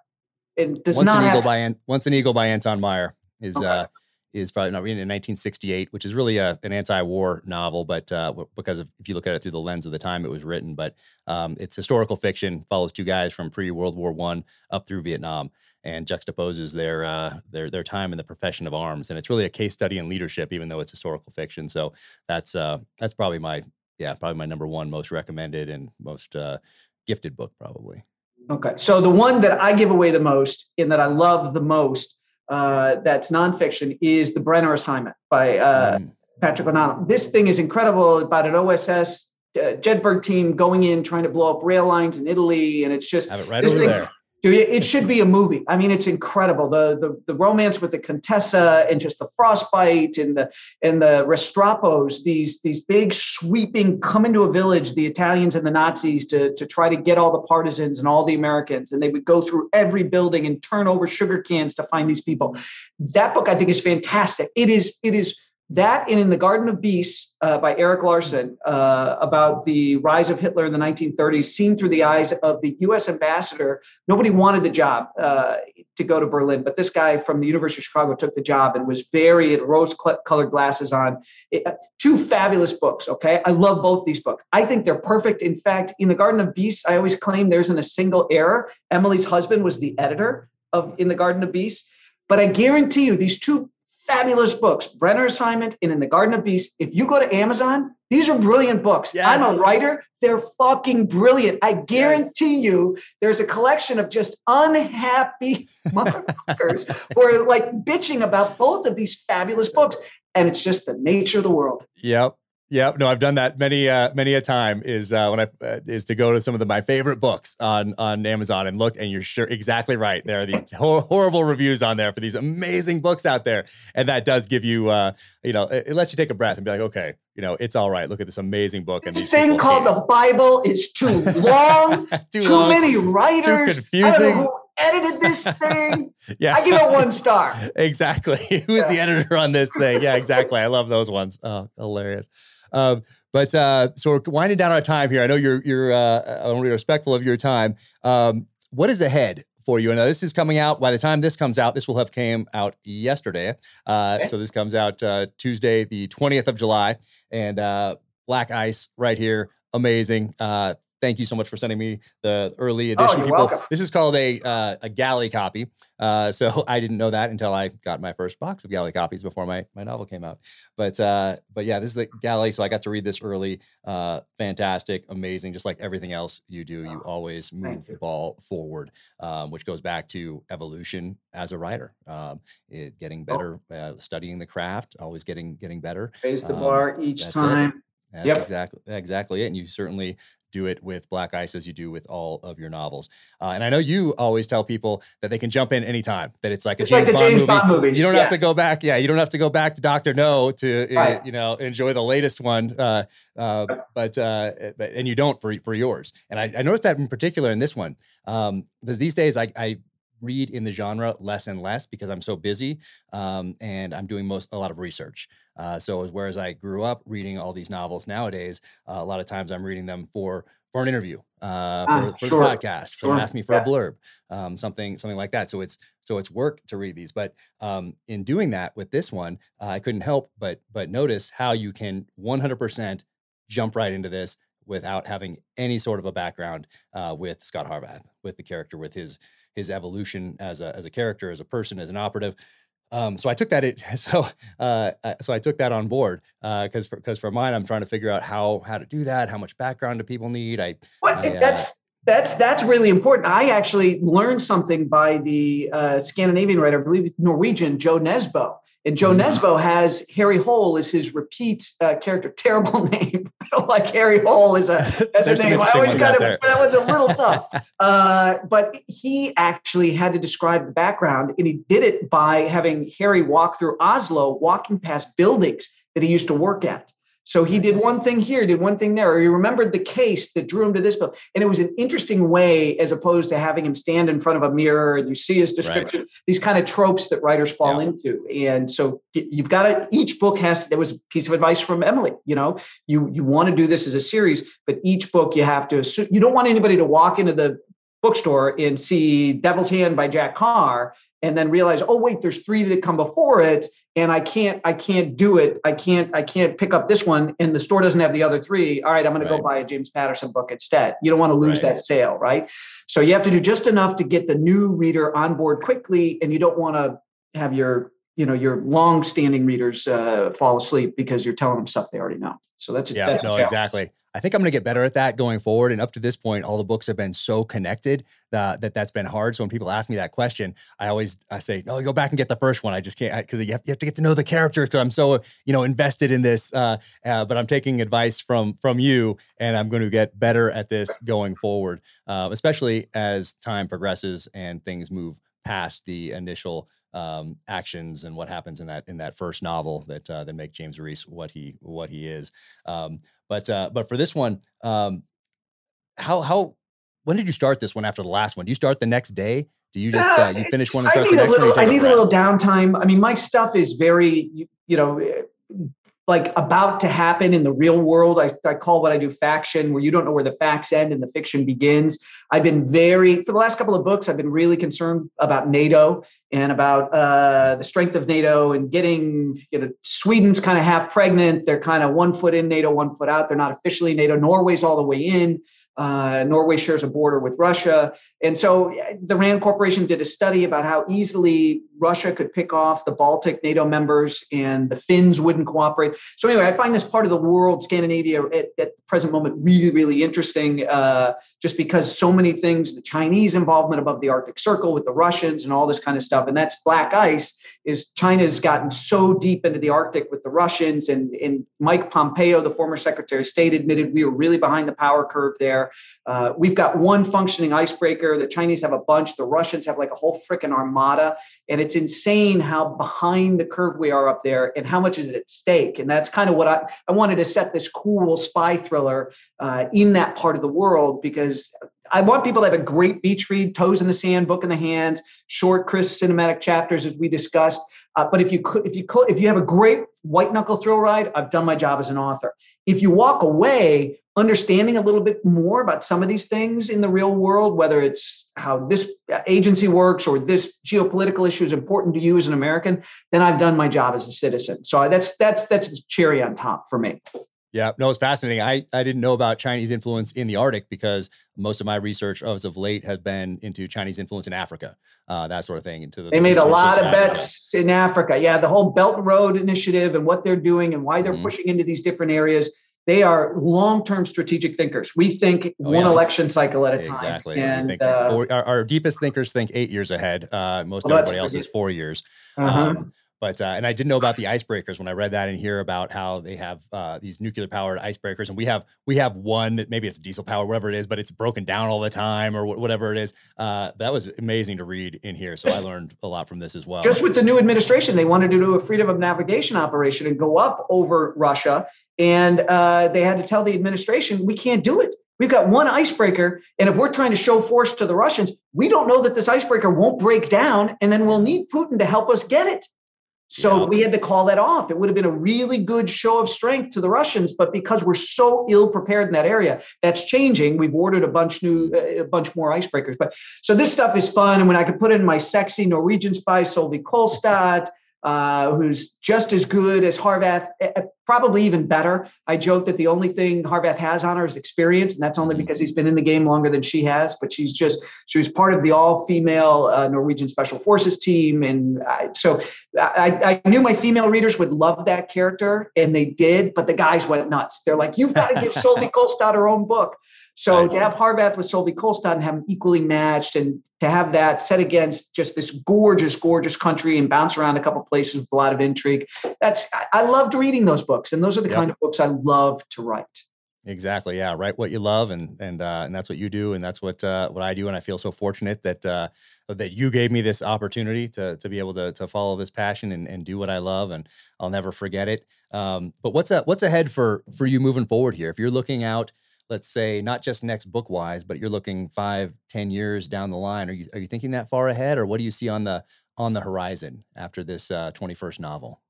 Speaker 1: It does Once not an Eagle by An- Once an Eagle by Anton Myrer is okay. uh, is probably not written in 1968, which is really a, an anti-war novel, but uh, because of, if you look at it through the lens of the time it was written, but um, it's historical fiction, follows two guys from pre-World War One up through Vietnam, and juxtaposes their uh, their their time in the profession of arms, and it's really a case study in leadership, even though it's historical fiction. So that's uh, that's probably my yeah probably my number one most recommended and most uh, gifted book probably.
Speaker 2: Okay, so the one that I give away the most and that I love the most uh, that's nonfiction is the Brenner Assignment by uh, mm. Patrick O'Donnell. This thing is incredible about an OSS uh, Jedburgh team going in trying to blow up rail lines in Italy, and it's just
Speaker 1: have it right over thing, there.
Speaker 2: It should be a movie. I mean, it's incredible. The, the the romance with the Contessa and just the frostbite and the and the Restropos, these these big sweeping come into a village, the Italians and the Nazis to, to try to get all the partisans and all the Americans. And they would go through every building and turn over sugar cans to find these people. That book I think is fantastic. It is it is that and in the Garden of Beasts uh, by Erik Larson uh, about the rise of Hitler in the 1930s, seen through the eyes of the U.S. ambassador. Nobody wanted the job uh, to go to Berlin, but this guy from the University of Chicago took the job and was very had rose-colored glasses on. It, uh, two fabulous books. Okay, I love both these books. I think they're perfect. In fact, in the Garden of Beasts, I always claim there isn't a single error. Emily's husband was the editor of in the Garden of Beasts. But I guarantee you, these two fabulous books. Brenner assignment and in the garden of beasts. If you go to amazon these are brilliant books. Yes. i'm a writer. They're fucking brilliant. I guarantee yes. you there's a collection of just unhappy motherfuckers who are like bitching about both of these fabulous books and it's just the nature of the world.
Speaker 1: Yep Yeah, no, I've done that many, uh, many a time. Is uh, when I uh, is to go to some of the, my favorite books on on Amazon and look, and you're sure exactly right. There are these hor- horrible reviews on there for these amazing books out there, and that does give you, uh, you know, it, it lets you take a breath and be like, okay, you know, it's all right. Look at this amazing book.
Speaker 2: And this thing called the Bible is too long, too, too long, many writers,
Speaker 1: too confusing Who
Speaker 2: edited this thing. yeah. I give it one star.
Speaker 1: exactly. Who's yeah. the editor on this thing? Yeah, exactly. I love those ones. Oh, hilarious. Um, but uh, so we're winding down our time here. I know you're you're uh, I want to be respectful of your time. Um, what is ahead for you? And this is coming out by the time this comes out. This will have came out yesterday. Uh, okay. So this comes out uh, Tuesday, the twentieth of July, and uh, Black Ice right here, amazing. Uh, thank you so much for sending me the early oh, edition.
Speaker 2: Oh, People, welcome.
Speaker 1: this is called a uh, a galley copy. Uh, so I didn't know that until I got my first box of galley copies before my my novel came out. But uh, but yeah, this is the galley. So I got to read this early. Uh, fantastic, amazing. Just like everything else you do, you always move the ball forward, um, which goes back to evolution as a writer, um, it, getting oh. better, uh, studying the craft, always getting getting better.
Speaker 2: Raise the um, bar each time. It.
Speaker 1: That's yep. exactly exactly it. And you certainly do it with Black Ice as you do with all of your novels. Uh, and I know you always tell people that they can jump in anytime. That it's like a
Speaker 2: it's
Speaker 1: James,
Speaker 2: like
Speaker 1: Bond,
Speaker 2: James
Speaker 1: movie.
Speaker 2: Bond movies.
Speaker 1: You don't
Speaker 2: yeah.
Speaker 1: have to go back. Yeah, you don't have to go back to Doctor No to uh, right. uh, you know enjoy the latest one. Uh, uh but uh, but and you don't for for yours. And I, I noticed that in particular in this one um, because these days I, I read in the genre less and less because I'm so busy um, and I'm doing most a lot of research. Uh, so whereas I grew up reading all these novels nowadays, uh, a lot of times I'm reading them for for an interview, uh, ah, for, for sure. the podcast, for sure. ask me for yeah. a blurb, um, something something like that. So it's so it's work to read these. But um, in doing that with this one, uh, I couldn't help but but notice how you can 100% jump right into this without having any sort of a background uh, with Scot Harvath, with the character, with his his evolution as a as a character, as a person, as an operative. Um, so I took that it so uh, so I took that on board because uh, because for, for mine I'm trying to figure out how how to do that, how much background do people need? I,
Speaker 2: well, I that's uh, that's that's really important. I actually learned something by the uh, Scandinavian writer, I believe Norwegian Jo Nesbø. And Joe mm-hmm. Has Harry Hole as his repeat uh, character. Terrible name. I don't like Harry Hole as a as a name. I always kind of that was a little tough. Uh, but he actually had to describe the background, and he did it by having Harry walk through Oslo, walking past buildings that he used to work at. So he did one thing here, did one thing there, or he remembered the case that drew him to this bill. And it was an interesting way, as opposed to having him stand in front of a mirror and you see his description, right. these kind of tropes that writers fall yeah. into. And so you've got to, each book has, there was a piece of advice from Emily, you know, you, you want to do this as a series, but each book you have to assume, you don't want anybody to walk into the bookstore and see Devil's Hand by Jack Carr and then realize, oh, wait, there's three that come before it and I can't I can't do it. I can't I can't pick up this one and the store doesn't have the other three. All right, I'm going right. to go buy a James Patterson book instead. You don't want to lose right. that sale, right? So you have to do just enough to get the new reader on board quickly and you don't want to have your you know your long-standing readers uh, fall asleep because you're telling them stuff they already know. So that's
Speaker 1: yeah,
Speaker 2: that's
Speaker 1: no, exactly. I think I'm going to get better at that going forward. And up to this point, all the books have been so connected that, that that's been hard. So when people ask me that question, I always I say, no, go back and get the first one. I just can't because you, you, have to get to know the character. So I'm so you know invested in this. Uh, uh, but I'm taking advice from from you, and I'm going to get better at this going forward, uh, especially as time progresses and things move past the initial um, actions and what happens in that in that first novel that uh, that make James Reece what he what he is. Um, but uh, but for this one, um, how how when did you start this one after the last one? Do you start the next day? Do you just uh, you finish one and start the next
Speaker 2: little,
Speaker 1: one?
Speaker 2: I need a little downtime. I mean, my stuff is very you, you know like about to happen in the real world. I, I call what I do faction, where you don't know where the facts end and the fiction begins. I've been very, for the last couple of books, I've been really concerned about NATO and about uh, the strength of NATO and getting, you know, Sweden's kind of half pregnant. They're kind of one foot in NATO, one foot out. They're not officially NATO. Norway's all the way in. Uh, Norway shares a border with Russia. And so the RAND Corporation did a study about how easily Russia could pick off the Baltic NATO members and the Finns wouldn't cooperate. So, anyway, I find this part of the world, Scandinavia, at, at present moment really, really interesting uh, just because so many things, the Chinese involvement above the Arctic Circle with the Russians and all this kind of stuff. And that's black ice is China's gotten so deep into the Arctic with the Russians and, and Mike Pompeo, the former Secretary of State, admitted we were really behind the power curve there. Uh, we've got one functioning icebreaker. The Chinese have a bunch. The Russians have like a whole freaking armada. And it's insane how behind the curve we are up there and how much is at stake. And that's kind of what I, I wanted to set this cool spy thriller uh, in that part of the world because I want people to have a great beach read, toes in the sand, book in the hands, short, crisp cinematic chapters as we discussed. Uh, but if you could, if you could, if you have a great white knuckle thrill ride, I've done my job as an author. If you walk away understanding a little bit more about some of these things in the real world, whether it's how this agency works or this geopolitical issue is important to you as an American, then I've done my job as a citizen. So that's that's that's cherry on top for me.
Speaker 1: Yeah, no, it's fascinating. I, I didn't know about Chinese influence in the Arctic because most of my research as of late has been into Chinese influence in Africa, uh, that sort of thing. Into
Speaker 2: the, they made a lot of bets in Africa. Yeah, the whole Belt and Road Initiative and what they're doing and why they're mm-hmm. pushing into these different areas. They are long-term strategic thinkers. We think oh, one yeah. election cycle at a time.
Speaker 1: Exactly. And uh, our, our, deepest thinkers think eight years ahead. Uh, most well, everybody else is four years. Uh-huh. Um, but uh, and I didn't know about the icebreakers when I read that and hear about how they have uh, these nuclear powered icebreakers, and we have we have one maybe it's diesel powered, whatever it is, but it's broken down all the time or whatever it is. Uh, that was amazing to read in here, so I learned a lot from this as well.
Speaker 2: Just with the new administration, they wanted to do a freedom of navigation operation and go up over Russia, and uh, they had to tell the administration we can't do it. We've got one icebreaker, and if we're trying to show force to the Russians, we don't know that this icebreaker won't break down, and then we'll need Putin to help us get it. So yeah. we had to call that off. It would have been a really good show of strength to the Russians, but because we're so ill prepared in that area, that's changing. We've ordered a bunch new, mm. a bunch more icebreakers. But so this stuff is fun, and when I could put in my sexy Norwegian spy Solveig Kolstad, uh, who's just as good as Harvath, eh, eh, probably even better. I joke that the only thing Harvath has on her is experience, and that's only mm-hmm. because he's been in the game longer than she has. But she's just she was part of the all-female uh, Norwegian Special Forces team, and I, so I, I, knew my female readers would love that character, and they did. But the guys went nuts. They're like, "You've got to give Solveig Kolstad her own book." So nice. to have Harvath with Solveig Kolstad and have them equally matched, and to have that set against just this gorgeous, gorgeous country and bounce around a couple places with a lot of intrigue, that's I loved reading those books, and those are the yep. kind of books I love to write.
Speaker 1: Exactly. Yeah. Write what you love, and and uh, and that's what you do, and that's what uh, what I do, and I feel so fortunate that uh, that you gave me this opportunity to to be able to to follow this passion and, and do what I love, and I'll never forget it. Um, but what's a, what's ahead for for you moving forward here? If you're looking out let's say not just next book wise but you're looking five ten years down the line are you are you thinking that far ahead? Or what do you see on the on the horizon after this uh, 21st novel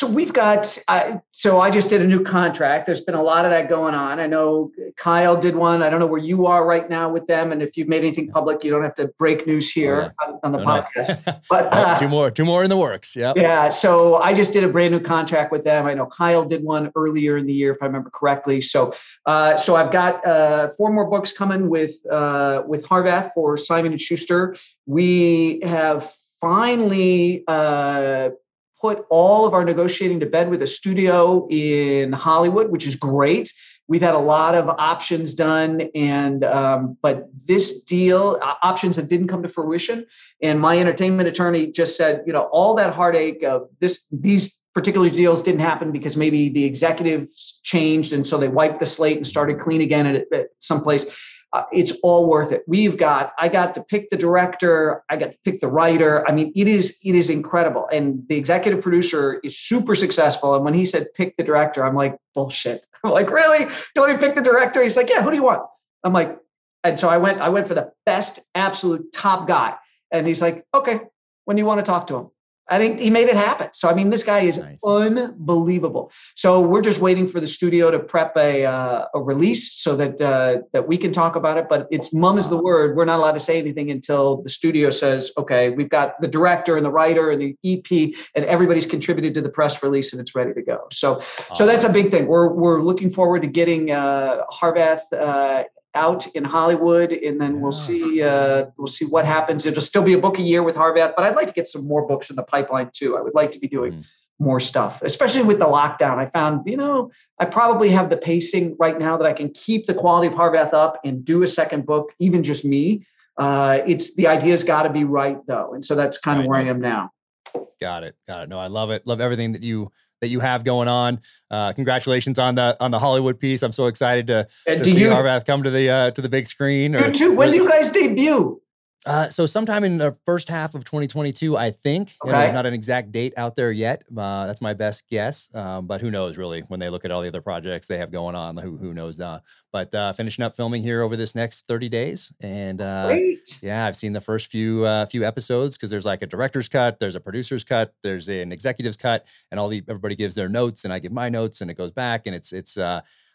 Speaker 2: so we've got, uh, so I just did a new contract. There's been a lot of that going on. I know Kyle did one. I don't know where you are right now with them. And if you've made anything public, you don't have to break news here oh, yeah. on, on, the no, podcast. No.
Speaker 1: But uh, two more, two more in the works. Yeah.
Speaker 2: Yeah. So I just did a brand new contract with them. I know Kyle did one earlier in the year, if I remember correctly. So, uh, so I've got uh, four more books coming with uh, with Harvath for Simon and Schuster. We have finally uh, put all of our negotiating to bed with a studio in Hollywood, which is great. We've had a lot of options done, and um, but this deal options that didn't come to fruition. And my entertainment attorney just said, you know, all that heartache of this these particular deals didn't happen because maybe the executives changed, and so they wiped the slate and started clean again at, at some place uh, it's all worth it. We've got, I got to pick the director, I got to pick the writer. I mean, it is, it is incredible. And the executive producer is super successful. And when he said pick the director, I'm like, bullshit. I'm like, really? Don't you pick the director? He's like, yeah, who do you want? I'm like, and so I went, I went for the best, absolute top guy. And he's like, okay, when do you want to talk to him? I think he made it happen. So I mean, this guy is nice. unbelievable. So we're just waiting for the studio to prep a uh, a release so that uh, that we can talk about it. But it's mum is the word. We're not allowed to say anything until the studio says, okay, we've got the director and the writer and the EP and everybody's contributed to the press release and it's ready to go. So awesome. so that's a big thing. We're we're looking forward to getting uh, Harvath uh, out in Hollywood, and then we'll see uh, we'll see what happens. It'll still be a book a year with Harvath, but I'd like to get some more books in the pipeline too. I would like to be doing mm. more stuff, especially with the lockdown. I found, you know, I probably have the pacing right now that I can keep the quality of Harvath up and do a second book, even just me. Uh, it's the idea's got to be right though, and so that's kind of right. where I am now.
Speaker 1: Got it. Got it. No, I love it. Love everything that you that you have going on. Uh, congratulations on the on the Hollywood piece. I'm so excited to, to see you, Harvath come to the uh, to the big screen.
Speaker 2: Or, you too. When do you guys debut?
Speaker 1: Uh, so sometime in the first half of 2022, I think. Okay. there's not an exact date out there yet. Uh, that's my best guess. Um, but who knows, really, when they look at all the other projects they have going on, who who knows? Uh, but uh, finishing up filming here over this next 30 days, and uh, yeah, I've seen the first few uh, few episodes because there's like a director's cut, there's a producer's cut, there's an executive's cut, and all the everybody gives their notes, and I give my notes, and it goes back, and it's it's.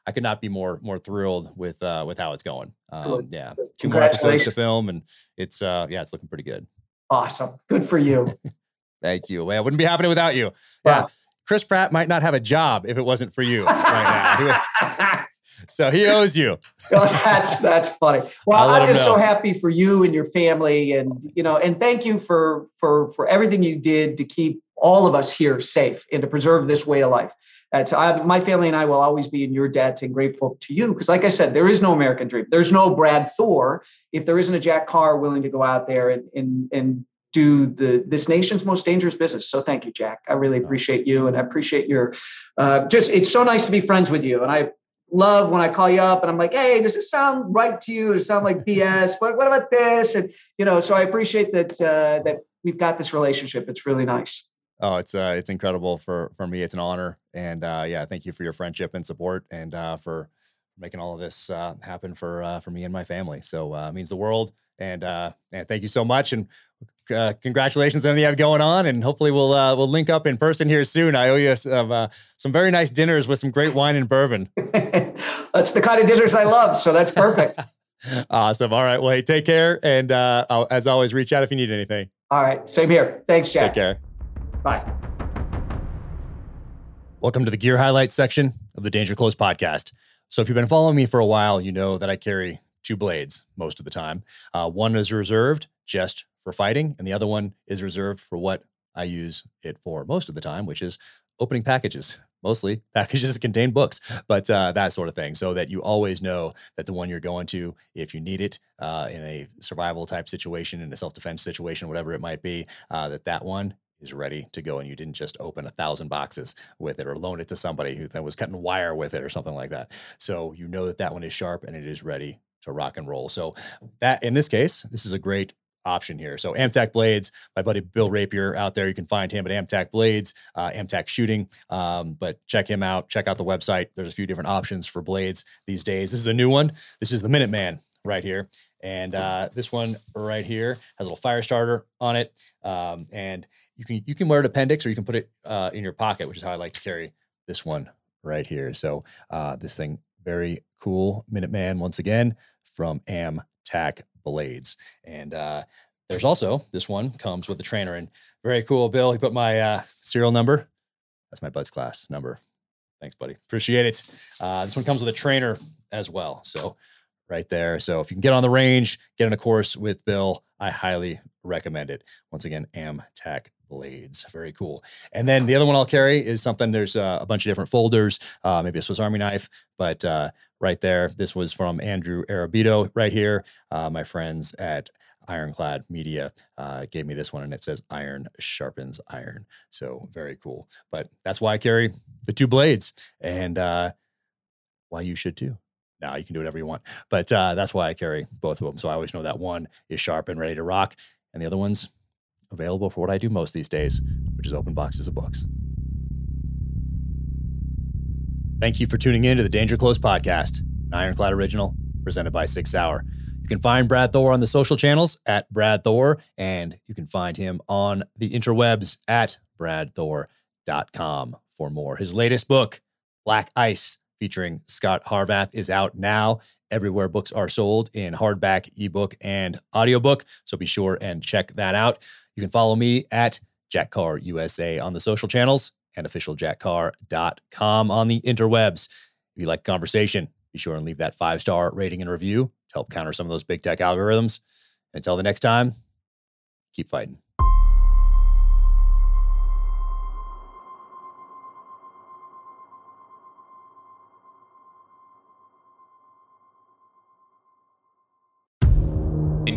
Speaker 1: I could not be more more thrilled with uh, with how it's going. Um, yeah, two more episodes to film, and it's uh, yeah, it's looking pretty good.
Speaker 2: Awesome, good for you.
Speaker 1: Thank you. Well, it wouldn't be happening without you. Wow. Yeah, Chris Pratt might not have a job if it wasn't for you right now. so he owes you.
Speaker 2: well, that's that's funny. Well, I'm just so happy for you and your family, and you know, and thank you for for for everything you did to keep all of us here safe and to preserve this way of life. And so I, my family and I will always be in your debt and grateful to you because, like I said, there is no American dream. There's no Brad Thor if there isn't a Jack Carr willing to go out there and and and do the this nation's most dangerous business. So thank you, Jack. I really appreciate you, and I appreciate your uh, just. It's so nice to be friends with you, and I love when I call you up and I'm like, hey, does this sound right to you? Does it sound like BS? What what about this? And you know, so I appreciate that uh, that we've got this relationship. It's really nice.
Speaker 1: Oh, it's uh, it's incredible for for me. It's an honor, and uh, yeah, thank you for your friendship and support, and uh, for making all of this uh, happen for uh, for me and my family. So uh, it means the world, and uh, and thank you so much, and uh, congratulations on everything you have going on, and hopefully we'll uh, we'll link up in person here soon. I owe you some uh, some very nice dinners with some great wine and bourbon.
Speaker 2: that's the kind of dinners I love, so that's perfect.
Speaker 1: awesome. All right. Well, hey, take care, and uh, as always, reach out if you need anything.
Speaker 2: All right. Same here. Thanks, Jack.
Speaker 1: Take care.
Speaker 2: Bye.
Speaker 1: Welcome to the gear highlights section of the Danger Close podcast. So, if you've been following me for a while, you know that I carry two blades most of the time. Uh, one is reserved just for fighting, and the other one is reserved for what I use it for most of the time, which is opening packages, mostly packages that contain books, but uh, that sort of thing, so that you always know that the one you're going to, if you need it uh, in a survival type situation, in a self defense situation, whatever it might be, uh, that that one is ready to go and you didn't just open a thousand boxes with it or loan it to somebody who then was cutting wire with it or something like that so you know that that one is sharp and it is ready to rock and roll so that in this case this is a great option here. So Amtac Blades, my buddy Bill Rapier out there, you can find him at Amtac Blades, uh, Amtac Shooting. Um, but check him out. Check out the website. There's a few different options for blades these days. This is a new one. This is the Minuteman right here. And uh, this one right here has a little fire starter on it. Um, and you can you can wear an appendix or you can put it uh, in your pocket, which is how I like to carry this one right here. So uh, this thing very cool. Minuteman once again from Amtac Blades, and uh, there's also this one comes with the trainer and very cool. Bill, he put my uh, serial number. That's my BUD/S class number. Thanks, buddy. Appreciate it. Uh, this one comes with a trainer as well. So right there. So if you can get on the range, get in a course with Bill, I highly recommend it. Once again, Amtac blades. Very cool. And then the other one I'll carry is something. There's uh, a bunch of different folders, uh, maybe a Swiss Army knife, but uh, right there, this was from Andrew Arrabito right here. Uh, my friends at Ironclad Media uh, gave me this one, and it says "Iron sharpens iron." So very cool. But that's why I carry the two blades, and uh, why you should too. Now you can do whatever you want, but uh, that's why I carry both of them. So I always know that one is sharp and ready to rock, and the other one's available for what I do most these days, which is open boxes of books. Thank you for tuning in to the Danger Close podcast, an Ironclad original presented by SIG Sauer. You can find Brad Thor on the social channels at Brad Thor, and you can find him on the interwebs at bradthor.com for more. His latest book, Black Ice, featuring Scot Harvath, is out now everywhere books are sold in hardback, ebook, and audiobook. So be sure and check that out. You can follow me at Jack Carr USA on the social channels and officialjackcarr.com on the interwebs. If you like the conversation, be sure and leave that five star rating and review to help counter some of those big tech algorithms. Until the next time, keep fighting.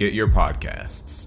Speaker 3: get your podcasts.